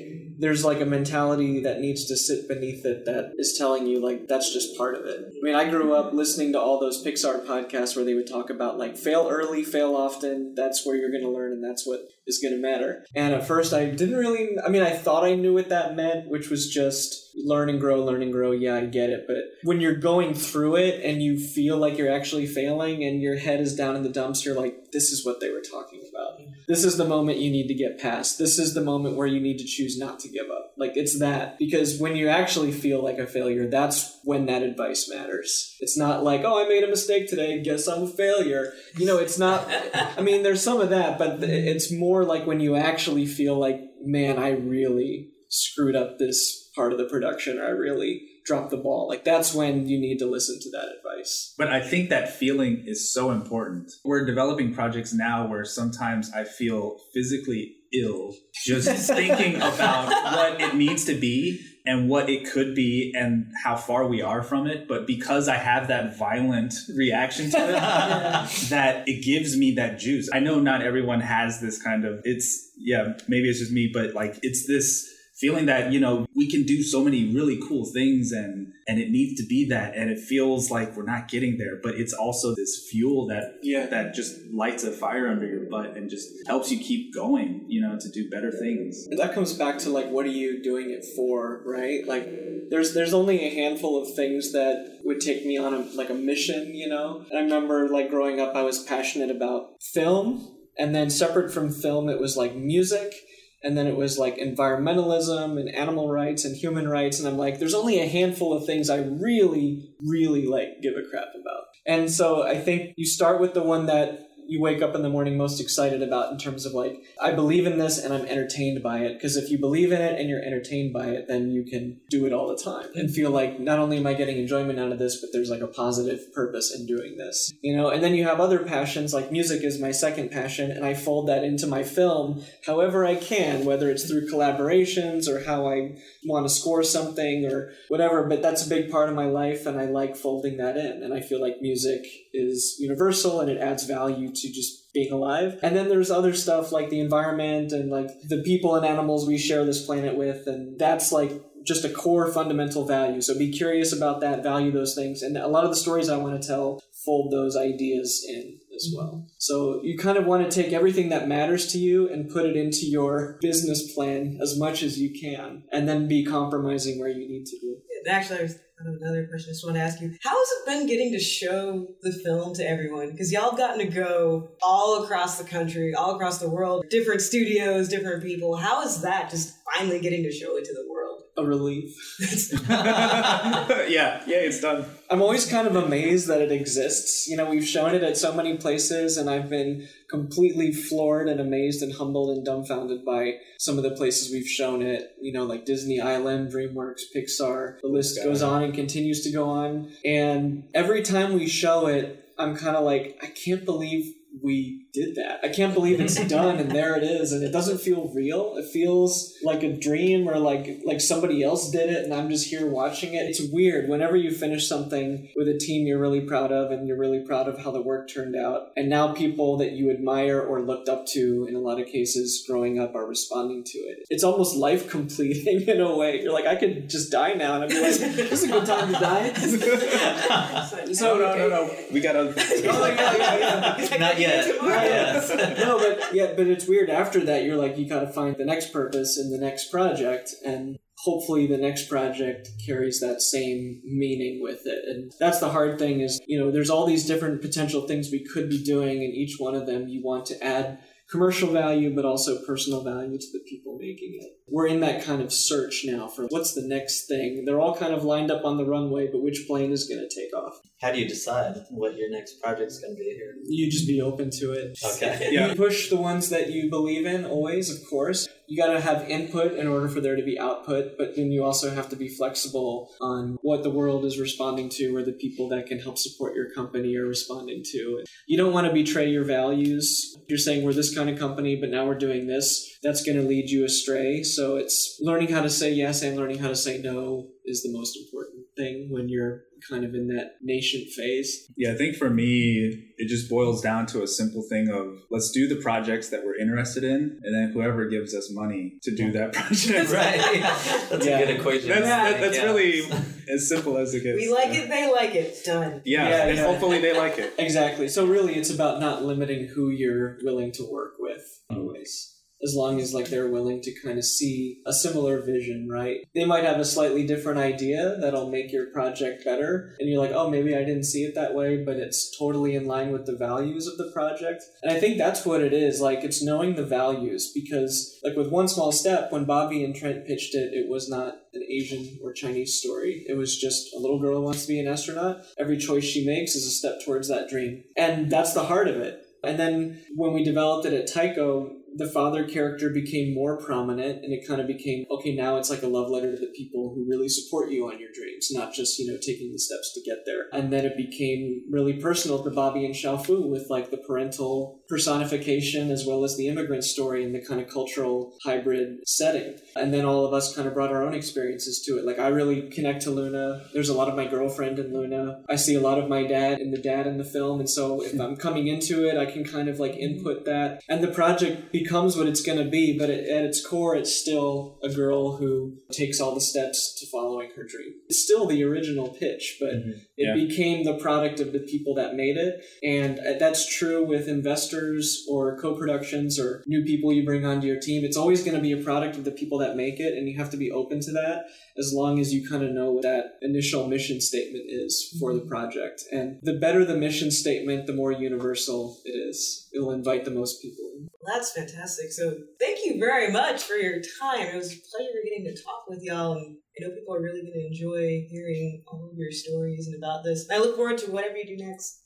there's like a mentality that needs to sit beneath it that is telling you like that's just part of it. I mean, I grew up listening to all those Pixar podcasts where they would talk about like fail early, fail often. That's where you're going to learn, and that's what is going to matter. And at first, I didn't really. I mean, I thought I knew what that meant, which was just learn and grow, learn and grow. Yeah, I get it. But when you're going through it and you feel like you're actually failing and your head is down in the dumps, you're like, this is what they were talking. This is the moment you need to get past. This is the moment where you need to choose not to give up. Like, it's that. Because when you actually feel like a failure, that's when that advice matters. It's not like, oh, I made a mistake today. Guess I'm a failure. You know, it's not. I mean, there's some of that, but it's more like when you actually feel like, man, I really screwed up this part of the production. or I really drop the ball. Like that's when you need to listen to that advice. But I think that feeling is so important. We're developing projects now where sometimes I feel physically ill just thinking about what it needs to be and what it could be and how far we are from it. But because I have that violent reaction to it, that it gives me that juice. I know not everyone has this kind of, it's, yeah, maybe it's just me, but like it's this feeling that you know we can do so many really cool things and and it needs to be that and it feels like we're not getting there but it's also this fuel that Yeah. that just lights a fire under your butt and just helps you keep going you know to do better things And that comes back to like what are you doing it for, right? Like there's there's only a handful of things that would take me on a like a mission, you know? And I remember like growing up I was passionate about film and then separate from film it was like music and then it was like environmentalism and animal rights and human rights and I'm like there's only a handful of things I really really like give a crap about. And so I think you start with the one that you wake up in the morning most excited about in terms of like I believe in this and I'm entertained by it. Because if you believe in it and you're entertained by it then you can do it all the time and feel like not only am I getting enjoyment out of this but there's like a positive purpose in doing this you know? And then you have other passions like music is my second passion and I fold that into my film however I can whether it's through collaborations or how I want to score something or whatever but that's a big part of my life and I like folding that in and I feel like music is universal and it adds value to just being alive. And then there's other stuff like the environment and like the people and animals we share this planet with and that's like just a core fundamental value. So be curious about that value those things and a lot of the stories i want to tell fold those ideas in as well. So you kind of want to take everything that matters to you and put it into your business plan as much as you can and then be compromising where you need to be. Actually, I was another question. I just want to ask you: How has it been getting to show the film to everyone? Because y'all have gotten to go all across the country, all across the world, different studios, different people. How is that? Just finally getting to show it to the world. A relief yeah yeah it's done I'm always kind of amazed that it exists. You know, we've shown it at so many places, and I've been completely floored and amazed and humbled and dumbfounded by some of the places we've shown it. You know, like Disney Island, DreamWorks, Pixar. The list Yeah. goes on and continues to go on. And every time we show it, I'm kind of like, I can't believe we did that. I can't believe it's done and there it is and it doesn't feel real. It feels like a dream or like like somebody else did it and I'm just here watching it. It's weird whenever you finish something with a team you're really proud of and you're really proud of how the work turned out and now people that you admire or looked up to in a lot of cases growing up are responding to it. It's almost life completing in a way. You're like I could just die now and I'd be like this is a good time to die. no no no no we gotta Oh, yeah, yeah, yeah. Not yet. Yet. no, but yeah, but it's weird. After that, you're like, you got to find the next purpose in the next project, and hopefully, the next project carries that same meaning with it. And that's the hard thing is, you know, there's all these different potential things we could be doing, and each one of them you want to add commercial value, but also personal value to the people making it. We're in that kind of search now for what's the next thing. They're all kind of lined up on the runway, but which plane is going to take off? How do you decide what your next project's going to be here? You just be open to it. Okay. Yeah. You push the ones that you believe in always, of course. You got to have input in order for there to be output, but then you also have to be flexible on what the world is responding to or the people that can help support your company are responding to. You don't want to betray your values. You're saying we're this kind of company, but now we're doing this. That's going to lead you astray. So it's learning how to say yes and learning how to say no is the most important thing when you're kind of in that nascent phase. Yeah, I think for me, it just boils down to a simple thing of let's do the projects that we're interested in, and then whoever gives us money to do that project. right. That's Yeah. a good equation. That's, Yeah. that, that's Yeah. really as simple as it gets. We like it, they like it. Done. Yeah, Yeah, and yeah. hopefully they like it. Exactly. So really, it's about not limiting who you're willing to work with, always. As long as like they're willing to kind of see a similar vision, right? They might have a slightly different idea that'll make your project better, and you're like, oh, maybe I didn't see it that way, but it's totally in line with the values of the project. And I think that's what it is. Like it's knowing the values because, like with one small step, when Bobby and Trent pitched it, it was not an Asian or Chinese story. It was just a little girl wants to be an astronaut. Every choice she makes is a step towards that dream. And that's the heart of it. And then when we developed it at TAIKO, the father character became more prominent and it kind of became okay now it's like a love letter to the people who really support you on your dreams not just you know taking the steps to get there. And then it became really personal to bobby and Shaofu with like the parental personification as well as the immigrant story and the kind of cultural hybrid setting. And then all of us kind of brought our own experiences to it. Like i really connect to luna. There's a lot of my girlfriend in luna. I see a lot of my dad and the dad in the film. And so if i'm coming into it i can kind of like input that. And the project becomes what it's going to be, but it, at its core, it's still a girl who takes all the steps to following her dream. It's still the original pitch, but Mm-hmm. it became the product of the people that made it. And uh, that's true with investors or co productions or new people you bring onto your team. It's always going to be a product of the people that make it, and you have to be open to that as long as you kind of know what that initial mission statement is for the mm-hmm. project. And the better the mission statement, the more universal it is. It'll invite the most people in. That's fantastic. So thank you very much for your time. It was a pleasure getting to talk with y'all. And I know people are really going to enjoy hearing all of your stories and about this. I look forward to whatever you do next.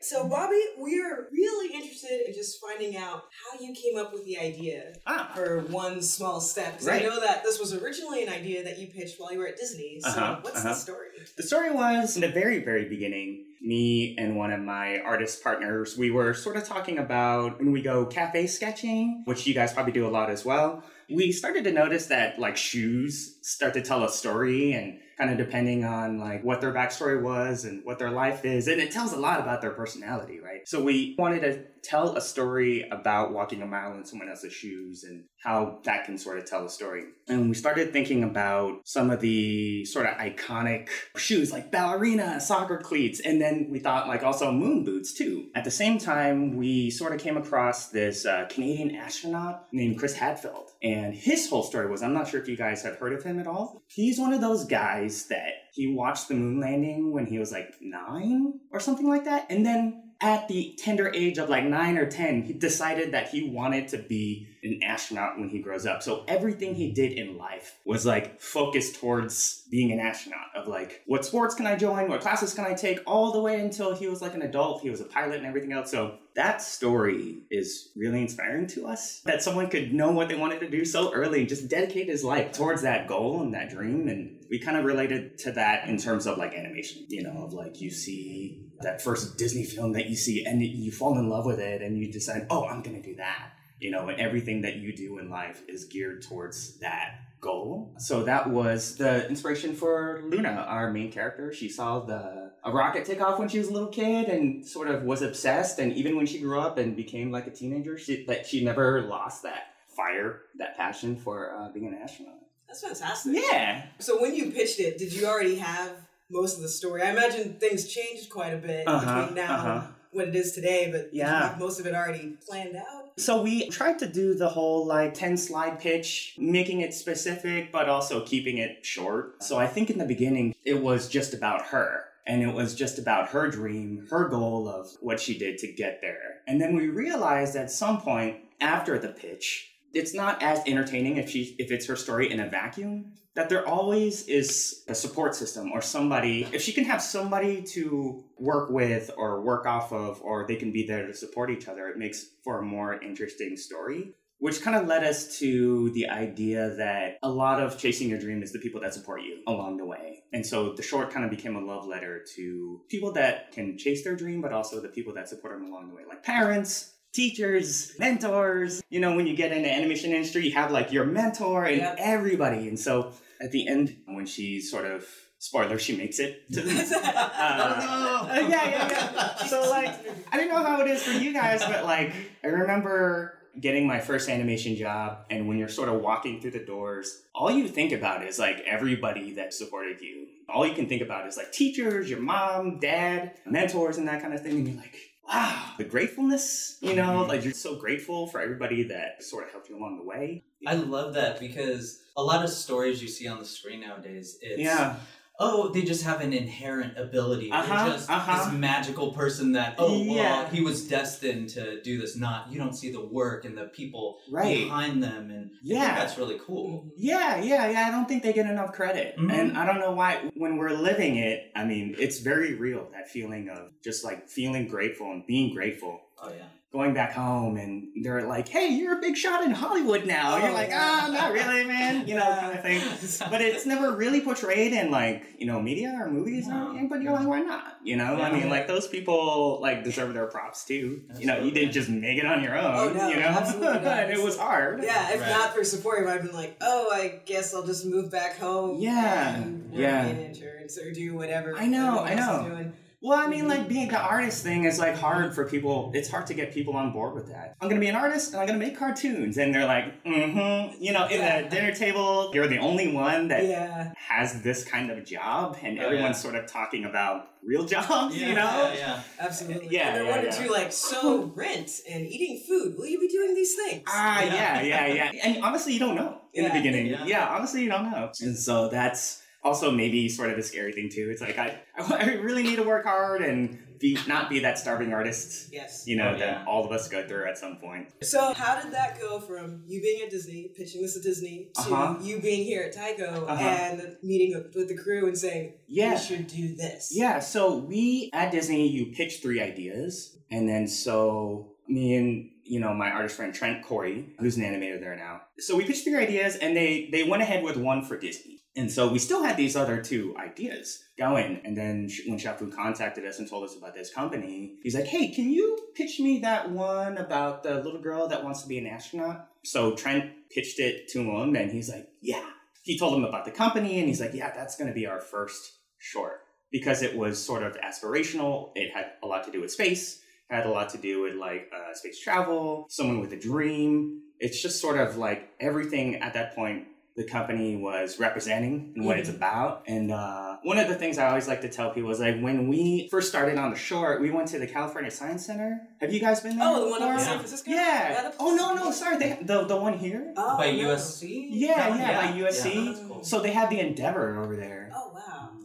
So, Bobby, we are really interested in just finding out how you came up with the idea Ah, for One Small Step. Because Right. I know that this was originally an idea that you pitched while you were at Disney. So, Uh-huh, what's uh-huh. the story? the story was in the very, very beginning. Me and one of my artist partners, we were sort of talking about when we go cafe sketching, which you guys probably do a lot as well. We started to notice that like shoes start to tell a story and kind of depending on like what their backstory was and what their life is. And it tells a lot about their personality, right? So we wanted to tell a story about walking a mile in someone else's shoes and how that can sort of tell a story. And we started thinking about some of the sort of iconic shoes like ballerina, soccer cleats, and then we thought like also moon boots too. At the same time, we sort of came across this uh, Canadian astronaut named Chris Hadfield. And his whole story was I'm not sure if you guys have heard of him at all. He's one of those guys that he watched the moon landing when he was like nine or something like that. And then at the tender age of like nine or 10, he decided that he wanted to be an astronaut when he grows up. So everything he did in life was like focused towards being an astronaut of like, what sports can I join? What classes can I take? All the way until he was like an adult. He was a pilot and everything else. So that story is really inspiring to us that someone could know what they wanted to do so early and just dedicate his life towards that goal and that dream. And we kind of related to that in terms of like animation, you know, of like you see that first Disney film that you see and you fall in love with it and you decide, oh, I'm going to do that. You know, and everything that you do in life is geared towards that goal. So that was the inspiration for Luna, our main character. She saw the a rocket take off when she was a little kid and sort of was obsessed. And even when she grew up and became like a teenager, she that she never lost that fire, that passion for uh, being an astronaut. That's fantastic. Yeah. So when you pitched it, did you already have most of the story? I imagine things changed quite a bit Uh-huh, between now uh-huh. What it is today, but Yeah. most of it already planned out? So we tried to do the whole like 10 slide pitch, making it specific, but also keeping it short. So I think in the beginning, it was just about her. And it was just about her dream, her goal of what she did to get there. And then we realized at some point after the pitch, it's not as entertaining if she if it's her story in a vacuum that there always is a support system or somebody if she can have somebody to work with or work off of or they can be there to support each other it makes for a more interesting story which kind of led us to the idea that a lot of chasing your dream is the people that support you along the way. And so the short kind of became a love letter to people that can chase their dream but also the people that support them along the way like parents teachers, mentors. You know, when you get in the animation industry, you have like your mentor and everybody. And so at the end, when she sort of spoiler, she makes it to the uh, uh, yeah, yeah, yeah. So like, I don't know how it is for you guys, but like, I remember getting my first animation job, and when you're sort of walking through the doors, all you think about is like everybody that supported you. All you can think about is like teachers, your mom, dad, mentors, and that kind of thing. And you're like, wow, the gratefulness, you know, mm-hmm. like you're so grateful for everybody that sort of helped you along the way. I love that because a lot of stories you see on the screen nowadays, it's Yeah. Oh, they just have an inherent ability. Uh-huh, They're just uh-huh. this magical person that oh well Yeah. he was destined to do this. Not you don't see the work and the people Right. behind them, and Yeah. that's really cool. Yeah, yeah, yeah. I don't think they get enough credit. Mhm. And I don't know why, when we're living it, I mean, it's very real that feeling of just like feeling grateful and being grateful Oh yeah. Going back home and they're like, "Hey, you're a big shot in Hollywood now." Oh, you're like, yeah. "Ah, not really, man," you know, kind of thing. But it's never really portrayed in like you know media or movies or anything. But you're like, why not? You know, I mean, like those people like deserve their props too. You know, you didn't just make it on your own. Oh, no, you know, absolutely and it was hard. Yeah, if Right. not for support, I might have been like, oh, I guess I'll just move back home. Yeah, and work yeah. in insurance or do whatever. I know, I else is know. Doing. Well, I mean, like being the artist thing is like hard for people. It's hard to get people on board with that. I'm gonna be an artist and I'm gonna make cartoons, and they're like, mm-hmm. You know, in Yeah. the dinner table, you're the only one that Yeah. has this kind of job, and Oh, everyone's yeah. sort of talking about real jobs. Yeah, you know. Yeah, yeah. Absolutely. Yeah, And I yeah, wanted yeah. to like, so rent and eating food. Will you be doing these things? Ah, Yeah. yeah, yeah, yeah. And honestly, you don't know in Yeah. the beginning. Yeah. Yeah. honestly, you don't know. And so that's also maybe sort of a scary thing too. It's like I, I really need to work hard and be not be that starving artist. Yes. You know Oh, that all of us go through at some point. So how did that go from you being at Disney, pitching this at Disney, to Uh-huh. you being here at TAIKO Uh-huh. and meeting with- with the crew and saying, Yeah. we should do this? Yeah, so we at Disney, you pitch three ideas, and then so me and you know my artist friend Trent Correy, who's an animator there now. So we pitched three ideas, and they they went ahead with one for Disney, and so we still had these other two ideas going. And then when Shaofu contacted us and told us about this company, he's like, "Hey, can you pitch me that one about the little girl that wants to be an astronaut?" So Trent pitched it to him, and he's like, "Yeah." He told him about the company, and he's like, "Yeah, that's going to be our first short." because it was sort of aspirational. It had a lot to do with space, had a lot to do with like uh, space travel, someone with a dream. It's just sort of like everything at that point the company was representing and what it's about. And uh, one of the things I always like to tell people is like when we first started on the short, we went to the California Science Center. Have you guys been there? Oh, the one in? San Francisco? Yeah. that's- Oh no, no, sorry. They, the the one here. Oh, By no. USC? Yeah, That one? yeah, by USC. Yeah, cool. So they have the Endeavour over there.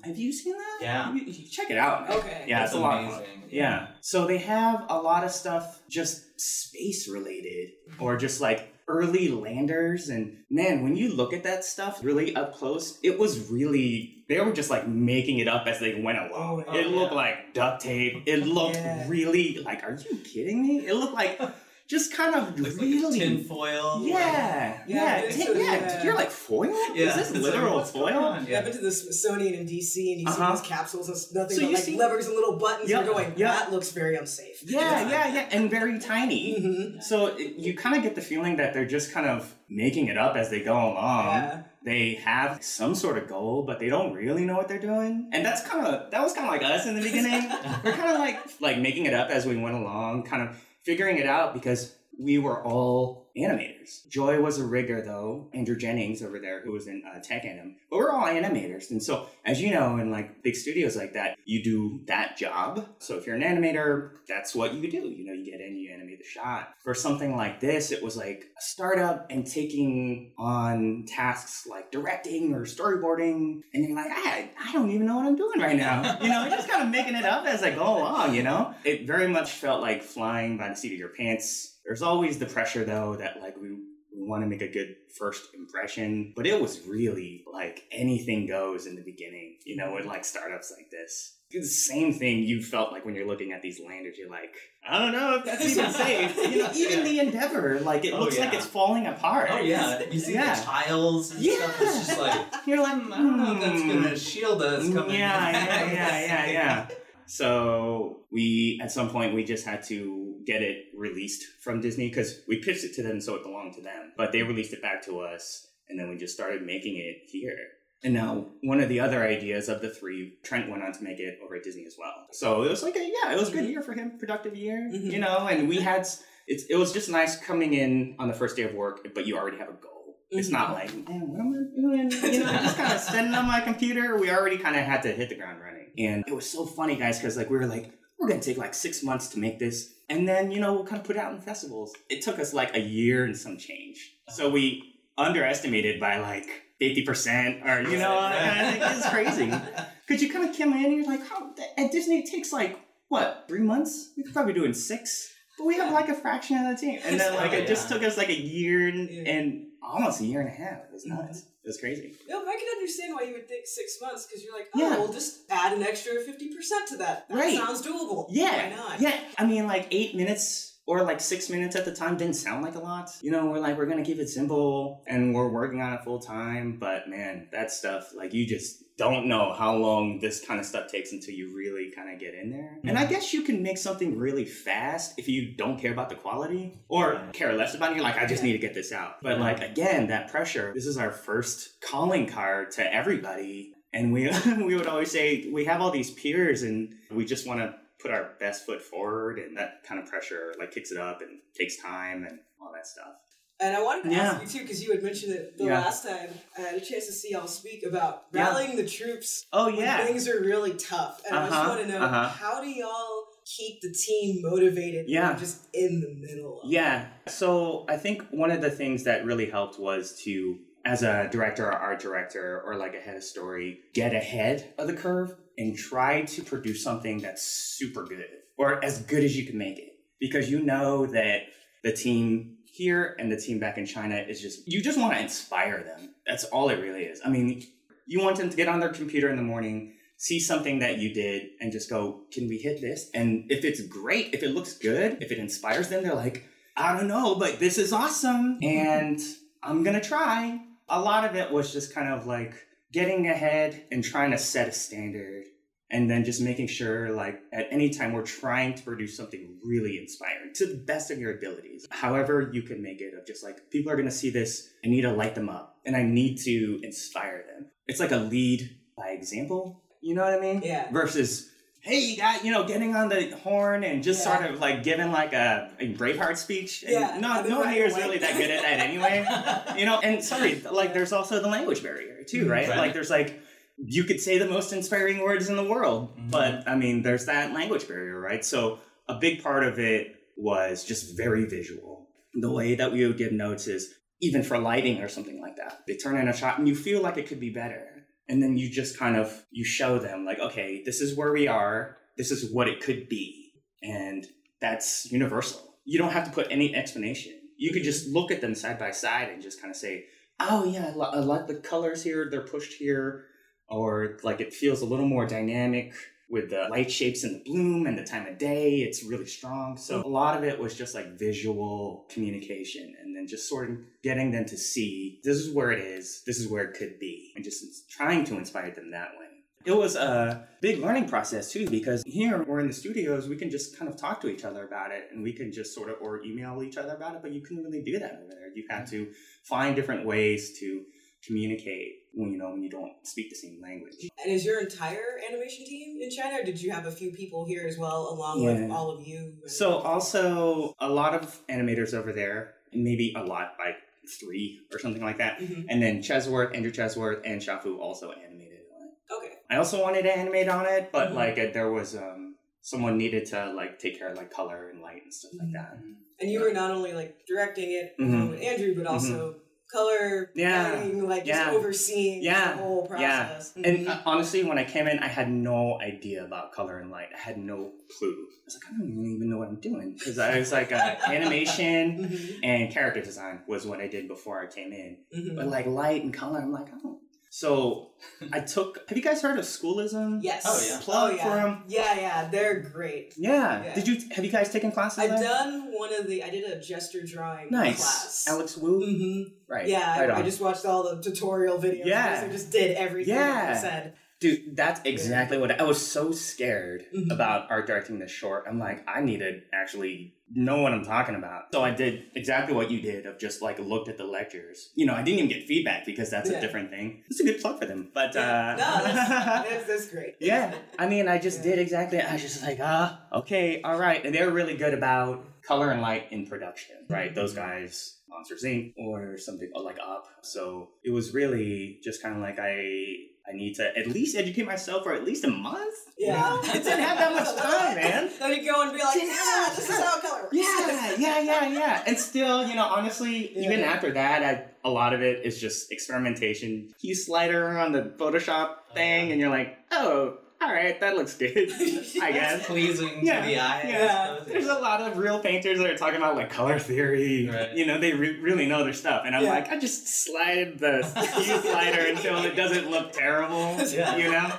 Wow. Have you seen that? Yeah. You- you check it out. Okay. Yeah, That's it's a lot of fun. amazing. Yeah. So they have a lot of stuff just space related mm-hmm. or just like early landers. And man, when you look at that stuff really up close, it was really, they were just like making it up as they went along. Oh, it yeah. looked like duct tape. It looked Yeah. really like, are you kidding me? It looked like just kind of Looks really. like tin foil. yeah, Yeah, yeah, tin- so- yeah. yeah. You're like foil? Yeah. Is this It's like, literal foil? on? Yeah, I've been to the Smithsonian in DC and you Uh-huh. see these capsules and nothing So but you like see- levers and little buttons. Yep, You're going, yep. that looks very unsafe. Yeah, yeah, yeah, and very tiny. Mhm. So it, you kind of get the feeling that they're just kind of making it up as they go along. Yeah. They have some sort of goal, but they don't really know what they're doing. And that's kind of that was kind of like us in the beginning. We're kind of like like making it up as we went along, kind of figuring it out because we were all animators. Joy was a rigger though, Andrew Jennings over there who was in uh, Tech Anim. But we're all animators, and so as you know, in like big studios like that, you do that job. So if you're an animator, that's what you do. You know, you get in, you animate the shot. For something like this, it was like a startup and taking on tasks like directing or storyboarding, and you're like, I, I don't even know what I'm doing right now. You know, you're just kind of making it up as I go along. You know, it very much felt like flying by the seat of your pants. There's always the pressure though that like we we want to make a good first impression. But it was really like anything goes in the beginning, you know, with like startups like this. It's the same thing you felt like when you're looking at these landers. You're like, I don't know if that's even safe. You know, even the Endeavour, like it Oh, looks like it's falling apart. Oh yeah, you see Yeah. the tiles and stuff. It's just like You're like, "Hmm, I don't know if that's hmm. gonna shield us coming. Yeah, yeah, yeah, yeah, yeah. So we, at some point, we just had to get it released from Disney because we pitched it to them, so it belonged to them. But they released it back to us, and then we just started making it here. And now, one of the other ideas of the three, Trent went on to make it over at Disney as well. So it was like, a, yeah, it was a good year for him, productive year, Mhm. you know. And we had, it's, it was just nice coming in on the first day of work, but you already have a goal. It's not like, man, what am I doing? You know, I'm just kind of sitting on my computer. We already kind of had to hit the ground running. And it was so funny, guys, because like we were like, we're gonna take like six months to make this, and then you know we'll kind of put it out in festivals. It took us like a year and some change. So we underestimated by like fifty percent, or you know, I think it's crazy. Because you kind of come in and you're like, oh, how at Disney it takes like what three months? We could probably do it in six. But we have like a fraction of the team, and then like it just took us like a year and, and almost a year and a half. It was mm-hmm. nuts. It was crazy. No, but I can understand why you would think six months because you're like, oh, Yeah. we'll just add an extra 50% to that. That Right. sounds doable. Yeah, Why not? yeah. I mean, like eight minutes or like six minutes at the time didn't sound like a lot. You know, we're like, we're gonna keep it simple and we're working on it full time. But man, that stuff, like you just don't know how long this kind of stuff takes until you really kind of get in there. And I mm-hmm. guess you can make something really fast if you don't care about the quality or care less about it. You're like, I just need to get this out. But like again, that pressure, this is our first calling card to everybody. And we we would always say we have all these peers and we just want to put our best foot forward and that kind of pressure like kicks it up and takes time and all that stuff. And I wanted to Yeah. ask you too, because you had mentioned it the Yeah. last time I had a chance to see y'all speak about Yeah. rallying the troops Oh yeah. things are really tough. And I just Uh-huh, want to know uh-huh. how do y'all keep the team motivated? Yeah. just in the middle. Of Yeah. So I think one of the things that really helped was to, as a director or art director or like a head of story, get ahead of the curve and try to produce something that's super good or as good as you can make it. Because you know that the team here and the team back in China is just, you just want to inspire them. That's all it really is. I mean, you want them to get on their computer in the morning, see something that you did, and just go, can we hit this? And if it's great, if it looks good, if it inspires them, they're like, I don't know, but this is awesome and I'm gonna try. A lot of it was just kind of like getting ahead and trying to set a standard and then just making sure like at any time we're trying to produce something really inspiring to the best of your abilities. However you can make it of just like people are going to see this i need to light them up and i need to inspire them. It's like a lead by example you know what i mean? Yeah. versus hey you got you know getting on the horn and just Yeah. sort of like giving like a, a braveheart speech. And Yeah, no no one here is really that good at that anyway. You know and sorry like there's also the language barrier too right? Right. like there's like you could say the most inspiring words in the world Mhm. but i mean there's that language barrier right? So a big part of it was just very visual. The way that we would give notes is even for lighting or something like that. They turn in a shot and you feel like it could be better. And then you just kind of you show them like okay this is where we are. This is what it could be. And that's universal. You don't have to put any explanation. You could just look at them side by side and just kind of say oh yeah I, li- I like the colors here. They're pushed here or like it feels a little more dynamic with the light shapes and the bloom and the time of day. It's really strong. So a lot of it was just like visual communication and then just sort of getting them to see this is where it is this is where it could be and just trying to inspire them that way. It was a big learning process too because here we're in the studios we can just kind of talk to each other about it and we can just sort of or email each other about it but you couldn't really do that over there. You had to find different ways to communicate when you know when you don't speak the same language And is your entire animation team in China, or did you have a few people here as well, along with all of you? so also a lot of animators over there maybe a lot like three or something like that Mhm. and then chesworth andrew chesworth and Shaofu also animated on it Okay. I also wanted to animate on it, but Mhm. like uh, there was um someone needed to like take care of like color and light and stuff like that. And you were not only like directing it Mhm. with Andrew, but also color, Yeah. lighting, like just overseeing Yeah. the whole process Yeah. process. And uh, honestly, when I came in, I had no idea about color and light. I had no clue. I was like, I don't even know what I'm doing because I was like, uh, animation Mhm. and character design was what I did before I came in. Mhm. But like light and color, I'm like, oh. So I took. Have you guys heard of Schoolism? Yes. Oh, yeah. Plug oh, yeah. for 'em? Yeah, yeah, they're great. Yeah. Yeah. Did you? Have you guys taken classes? I've there? done one of the. I did a gesture drawing Nice. class. Alex Woo. hmm Right. Yeah, Right I, I just watched all the tutorial videos. Yeah. I just did everything Yeah. I said. Dude, that's exactly what I, I was so scared Mhm. about art directing this short. I'm like, I need to actually know what I'm talking about. So I did exactly what you did of just like looked at the lectures. You know, I didn't even get feedback because that's Yeah. a different thing. It's a good plug for them. But uh no, that's, that's, that's great. yeah, I mean, I just Yeah. did exactly. I was just like, ah, okay, all right. And they're really good about color and light in production, right? Those guys, Monsters Inc. or something like Up. So it was really just kind of like I. I need to at least educate myself for at least a month. Yeah. I didn't have that much time, man. Then you go and be like, Didn't yeah, have this is how color. Yeah, yeah, yeah, yeah. And still, you know, honestly, Yeah. even after that, I, a lot of it is just experimentation. You slider on the Photoshop thing, oh, and you're like, oh, all right, that looks good, I guess. Pleasing Yeah, to the eye. Yeah, there's a lot of real painters that are talking about like color theory. Right. You know, they re- really know their stuff, and I'm Yeah. like, I just slide the hue slider until it doesn't look terrible. Yeah. You know,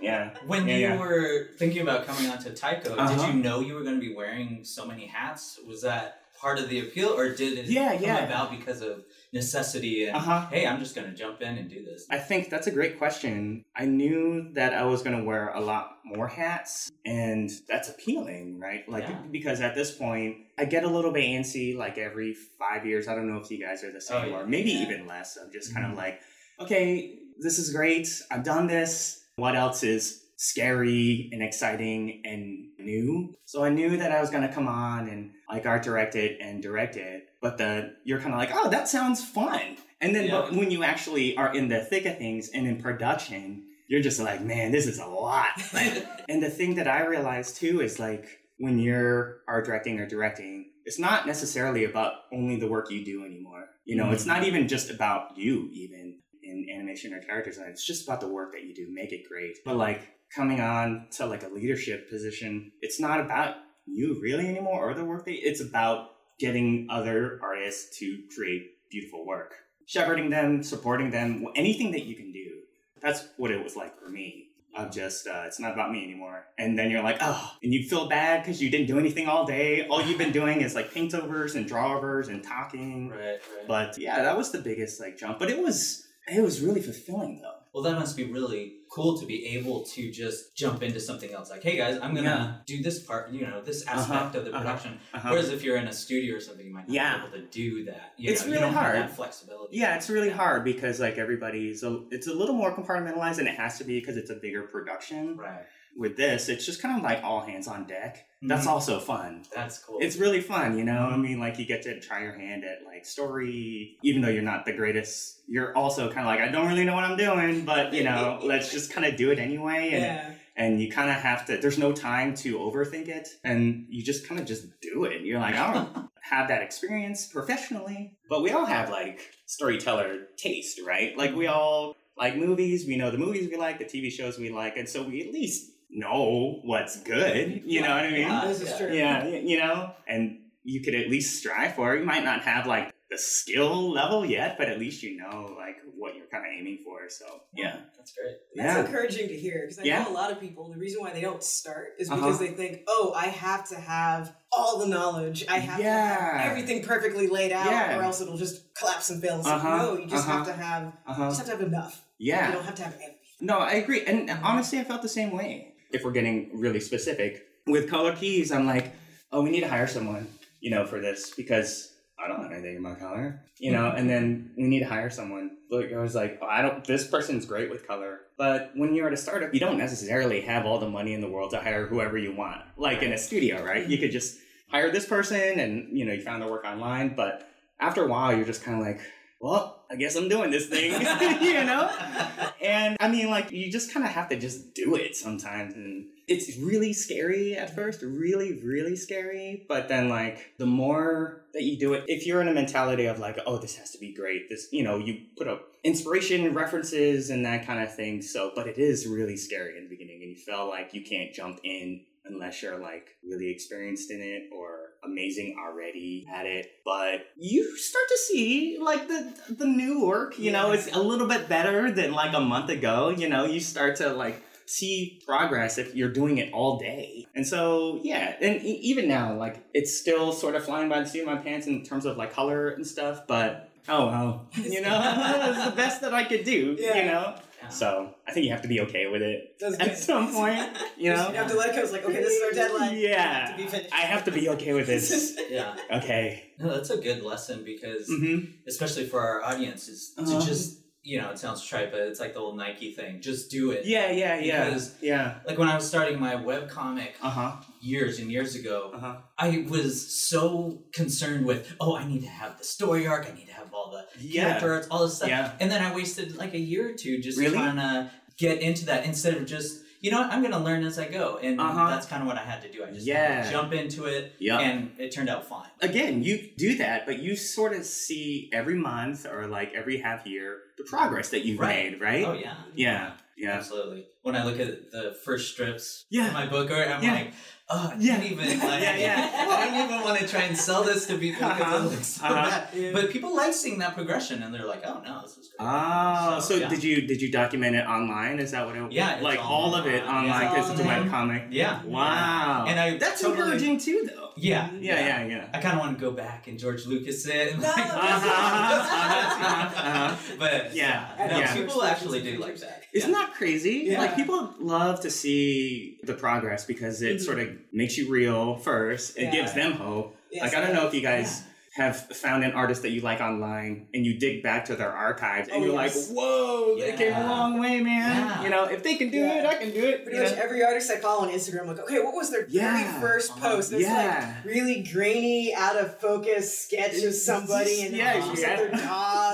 Yeah. When Yeah, you yeah. were thinking about coming onto TAIKO, Uh-huh. did you know you were going to be wearing so many hats? Was that part of the appeal, or did it Yeah, come yeah. about because of necessity and Uh-huh. hey, I'm just going to jump in and do this? I think that's a great question. I knew that I was going to wear a lot more hats, and that's appealing, right? Like, Yeah. because at this point, I get a little bit antsy like every five years. I don't know if you guys are the same, Oh, or maybe even less. I'm just kind of like, okay, this is great. I've done this. What else is scary and exciting and new? So I knew that I was going to come on and like art direct it and direct it. But the you're kind of like, oh, that sounds fun. And then Yeah. but when you actually are in the thick of things and in production, you're just like, man, this is a lot. and the thing that I realized too is like when you're art directing or directing, it's not necessarily about only the work you do anymore. You know, it's mm-hmm. not even just about you, even in animation or character design. It's just about the work that you do. Make it great. But like coming on to like a leadership position, it's not about you really anymore or the work that it's about getting other artists to create beautiful work, shepherding them, supporting them, anything that you can do. That's what it was like for me. I'm just, uh, it's not about me anymore. And then you're like, oh, and you feel bad because you didn't do anything all day. All you've been doing is like paint overs and draw overs and talking. Right, right. But yeah, that was the biggest like jump. But it was, it was really fulfilling though. Well, that must be really cool to be able to just jump into something else. Like, hey guys, I'm gonna do this part, you know, this aspect of the uh-huh, production. uh-huh. Whereas if you're in a studio or something, you might not Yeah. be able to do that. You It's know, really hard. that flexibility. Yeah, it's really hard because like everybody's a, it's a little more compartmentalized and it has to be because it's a bigger production. Right. With this, it's just kind of like all hands on deck. That's Mhm. also fun. That's cool. It's really fun, you know. I mean, like you get to try your hand at like story, even though you're not the greatest. You're also kind of like, I don't really know what I'm doing, but you know, let's just kind of do it anyway. And Yeah. and you kind of have to. There's no time to overthink it, and you just kind of just do it. You're like, I don't have that experience professionally, but we all have like storyteller taste, right? Like we all like movies. We know the movies we like, the TV shows we like, and so we at least know what's good. You know what I mean? Yeah. This is true. yeah, you know, and you could at least strive for. You might not have like the skill level yet, but at least you know like what you're kind of aiming for. So yeah, That's great. That's yeah, encouraging to hear because I Yeah. know a lot of people. The reason why they don't start is Uh-huh. because they think, "Oh, I have to have all the knowledge. I have to have everything perfectly laid out, Yeah. or else it'll just collapse and fail." It's like, Uh-huh. no, you just Uh-huh. have to have. You uh-huh. just have to have enough. yeah. You don't have to have everything. No, I agree. And honestly, I felt the same way. If we're getting really specific with color keys, I'm like, oh, we need to hire someone, you know, for this because I don't have anything in my color, you know. And then we need to hire someone. Like I was like, oh, I don't. This person's great with color, but when you're at a startup, you don't necessarily have all the money in the world to hire whoever you want. Like in a studio, right? You could just hire this person, and you know, you found their work online. But after a while, you're just kind of like, well, I guess I'm doing this thing, you know. And I mean, like, you just kind of have to just do it sometimes. And it's really scary at first, really, really scary. But then, like, the more that you do it, if you're in a mentality of, like, oh, this has to be great, this, you know, you put up inspiration, references, and that kind of thing. So, but it is really scary in the beginning. And you feel like you can't jump in unless you're, like, really experienced in it or amazing already at it. But you start to see like the the new work you know it's a little bit better than like a month ago. You know you start to like see progress if you're doing it all day. And so yeah and e- even now like it's still sort of flying by the seat of my pants in terms of like color and stuff but oh well you know? It's the best that i could do Yeah. you know Yeah. so i think you have to be okay with it That's at good. some point you know You have to let go. It's like, okay, this is our deadline. You yeah have to be finished. i have to be okay with this Yeah. okay No, that's a good lesson because, mm-hmm. especially for our audience, is Uh-huh. to just, you know, it sounds trite, but it's like the old Nike thing. Just do it. Yeah, yeah, yeah. Because- yeah. Like when I was starting my webcomic Uh huh. years and years ago, Uh huh. I was so concerned with, oh, I need to have the story arc, I need to have all the Yeah. character arts, all this stuff. Yeah. And then I wasted like a year or two just Really? trying to get into that instead of just, you know what, I'm going to learn as I go. And Uh-huh. that's kind of what I had to do. I just Yeah. jump into it, Yeah. and it turned out fine. Again, you do that, but you sort of see every month or like every half year the progress that you've Right. made, right? Oh, yeah. Yeah. Yeah. Absolutely. When I look at the first strips Yeah. of my book, I'm Yeah. like, oh, I Yeah. even like, Yeah, yeah. I don't even want to try and sell this to people because Uh-huh. it looks so Uh-huh. bad. But people like seeing that progression, and they're like, oh no, this is great. Oh, so yeah. did you did you document it online? Is that what it? Yeah, it's like all all of it online. Yeah. because it's a Online. web comic. Yeah. Wow. And I that's totally- encouraging too, though. Yeah. Yeah, yeah, yeah. I kind of want to go back and George Lucas it. No, like, Uh-huh, uh-huh. but Yeah, no, yeah. people actually do like that. Isn't that crazy? Yeah. Like people love to see the progress because it Mhm. sort of makes you real first. It Yeah. gives them hope. Yes, like I don't know if you yeah. guys have found an artist that you like online and you dig back to their archives and Oh, you're yes. like, whoa, they came a long way, man. Yeah. You know, if they can do Yeah. it, I can do it. Pretty you much know? every artist I follow on Instagram, I'm like, okay, what was their Yeah. very first post? It's Yeah. like really grainy, out of focus sketch of somebody and Yeah, yeah. their dog.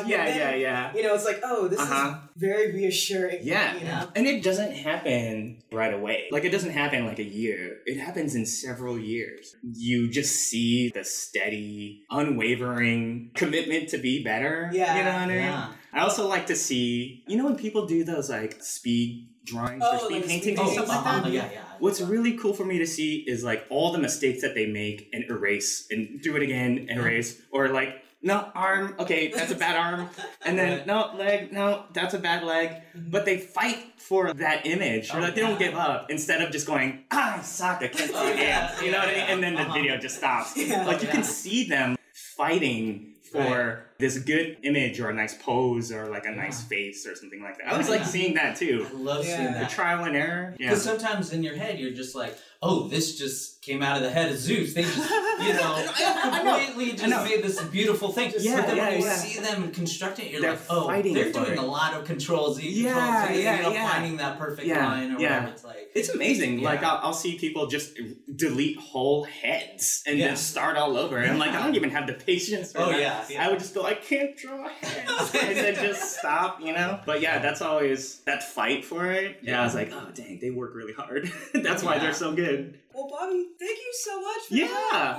Yeah, and then, yeah, yeah. You know, it's like, oh, this Uh-huh. is very reassuring. Yeah. You know? And it doesn't happen right away. Like it doesn't happen like a year. It happens in several years. You just see the steady, unwavering commitment to be better. Yeah. You know what I mean? Yeah. I also like to see, you know, when people do those like speed drawings Oh, or speed like paintings speed oh, and uh-huh. stuff like that. yeah, yeah. What's really cool for me to see is like all the mistakes that they make and erase and do it again and erase or like no arm okay that's a bad arm. And then Right. no leg no that's a bad leg. But they fight for that image. Or Oh, like they don't give up. Instead of just going ah I suck I can't Oh, see yeah, you know what I mean? And then the uh-huh. video just stops. Yeah. like you Yeah. can see them fighting for this good image or a nice pose or like a nice face or something like that. I always Yeah. like seeing that too. I love Yeah. seeing the that. trial and error yeah. Because sometimes in your head you're just like, oh, this just came out of the head of Zeus. They just, you know, completely just made this beautiful thing. Yeah, but then yeah, when you yeah. see them constructing it, you're They're like, oh, they're doing it. a lot of control Z, Yeah, control Z, yeah, you know, yeah. finding that perfect line or yeah. whatever. It's like, It's amazing. Like I'll, I'll see people just delete whole heads and then start all over. And I'm like, I don't even have the patience for Oh, that. yeah, yeah. I would just go, I can't draw heads, and then just stop, you know. But yeah, that's always that fight for it. Yeah, I was like, oh dang, they work really hard. that's why they're so good head. Well, Bobby, thank you so much. For Yeah.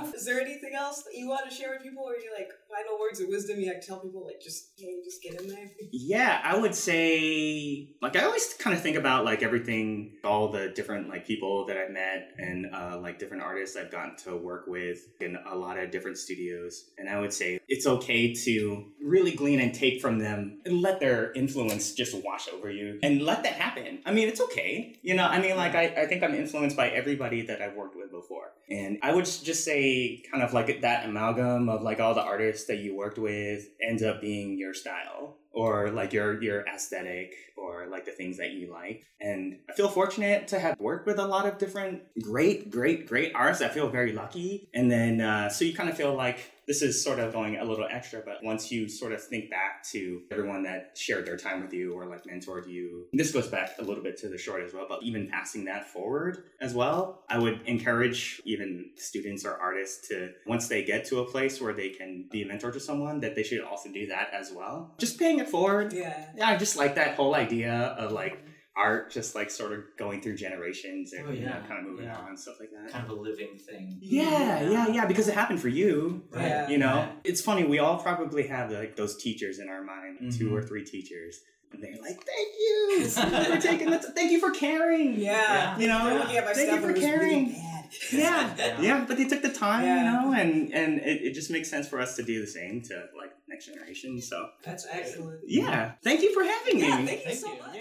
that. Is there anything else that you want to share with people, or you like final words of wisdom you like to tell people, like just hey, just get in there? Yeah, I would say like I always kind of think about like everything, all the different like people that I've met and uh, like different artists I've gotten to work with in a lot of different studios, and I would say it's okay to really glean and take from them and let their influence just wash over you and let that happen. I mean, it's okay, you know. I mean, like I, I think I'm influenced by everybody that I've worked with before, and I would just say kind of like that amalgam of like all the artists that you worked with ends up being your style or like your your aesthetic or like the things that you like. And i feel fortunate to have worked with a lot of different great great great artists. I feel very lucky. And then uh, so you kind of feel like this is sort of going a little extra but once you sort of think back to everyone that shared their time with you or like mentored you this goes back a little bit to the short as well but even passing that forward as well i would encourage even students or artists to once they get to a place where they can be a mentor to someone that they should also do that as well just paying it forward Yeah. yeah i just like that whole idea of like art just like sort of going through generations and Oh, you know, yeah, kind of moving yeah. on stuff like that kind of a living thing. yeah, yeah, yeah, because it happened for you. Right. Yeah. You know, Right. it's funny. We all probably have like those teachers in our mind, two Mhm. or three teachers, and they're like, "Thank you for taking the. T- thank you for caring. Yeah. You know, I'm looking at my thank you for and really caring. Bad. Yeah, Yeah. yeah, but they took the time, Yeah. you know, and and it, it just makes sense for us to do the same to like next generation. So That's excellent. yeah, thank you for having me. Yeah, thank you Thank so you. much.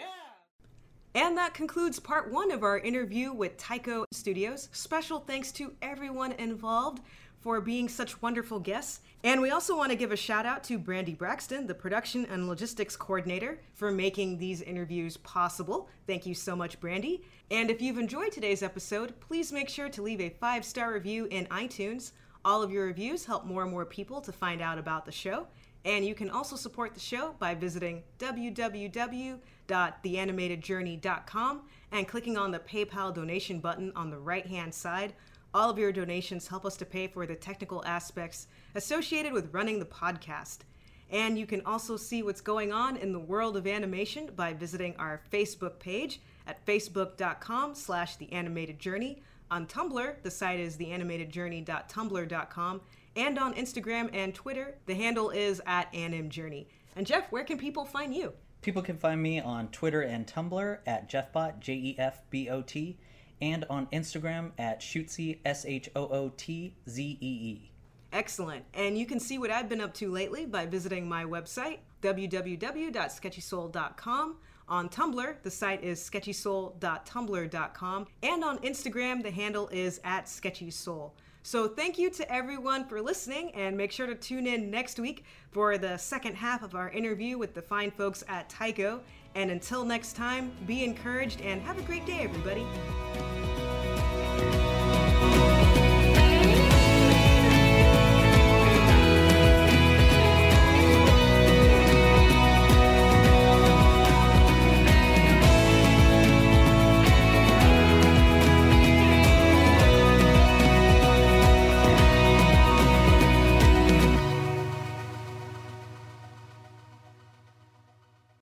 And that concludes part one of our interview with TAIKO Studios. Special thanks to everyone involved for being such wonderful guests. And we also want to give a shout out to Brandy Braxton, the production and logistics coordinator, for making these interviews possible. Thank you so much, Brandy. And if you've enjoyed today's episode, please make sure to leave a five star review in iTunes. All of your reviews help more and more people to find out about the show. And you can also support the show by visiting www.theanimatedjourney.com and clicking on the PayPal donation button on the right hand side. All of your donations help us to pay for the technical aspects associated with running the podcast. And you can also see what's going on in the world of animation by visiting our Facebook page at facebook.com slash the animated journey. On Tumblr, the site is theanimatedjourney.tumblr.com. And on Instagram and Twitter, the handle is at animjourney. And Jeff, where can people find you? People can find me on Twitter and Tumblr at Jefbot, J E F B O T. and on Instagram at Shootzee, S H O O T Z E E. Excellent. And you can see what I've been up to lately by visiting my website, www.sketchysoul.com. On Tumblr, the site is sketchysoul.tumblr.com. And on Instagram, the handle is at sketchysoul. So thank you to everyone for listening, and make sure to tune in next week for the second half of our interview with the fine folks at TAIKO. And until next time, be encouraged and have a great day, everybody.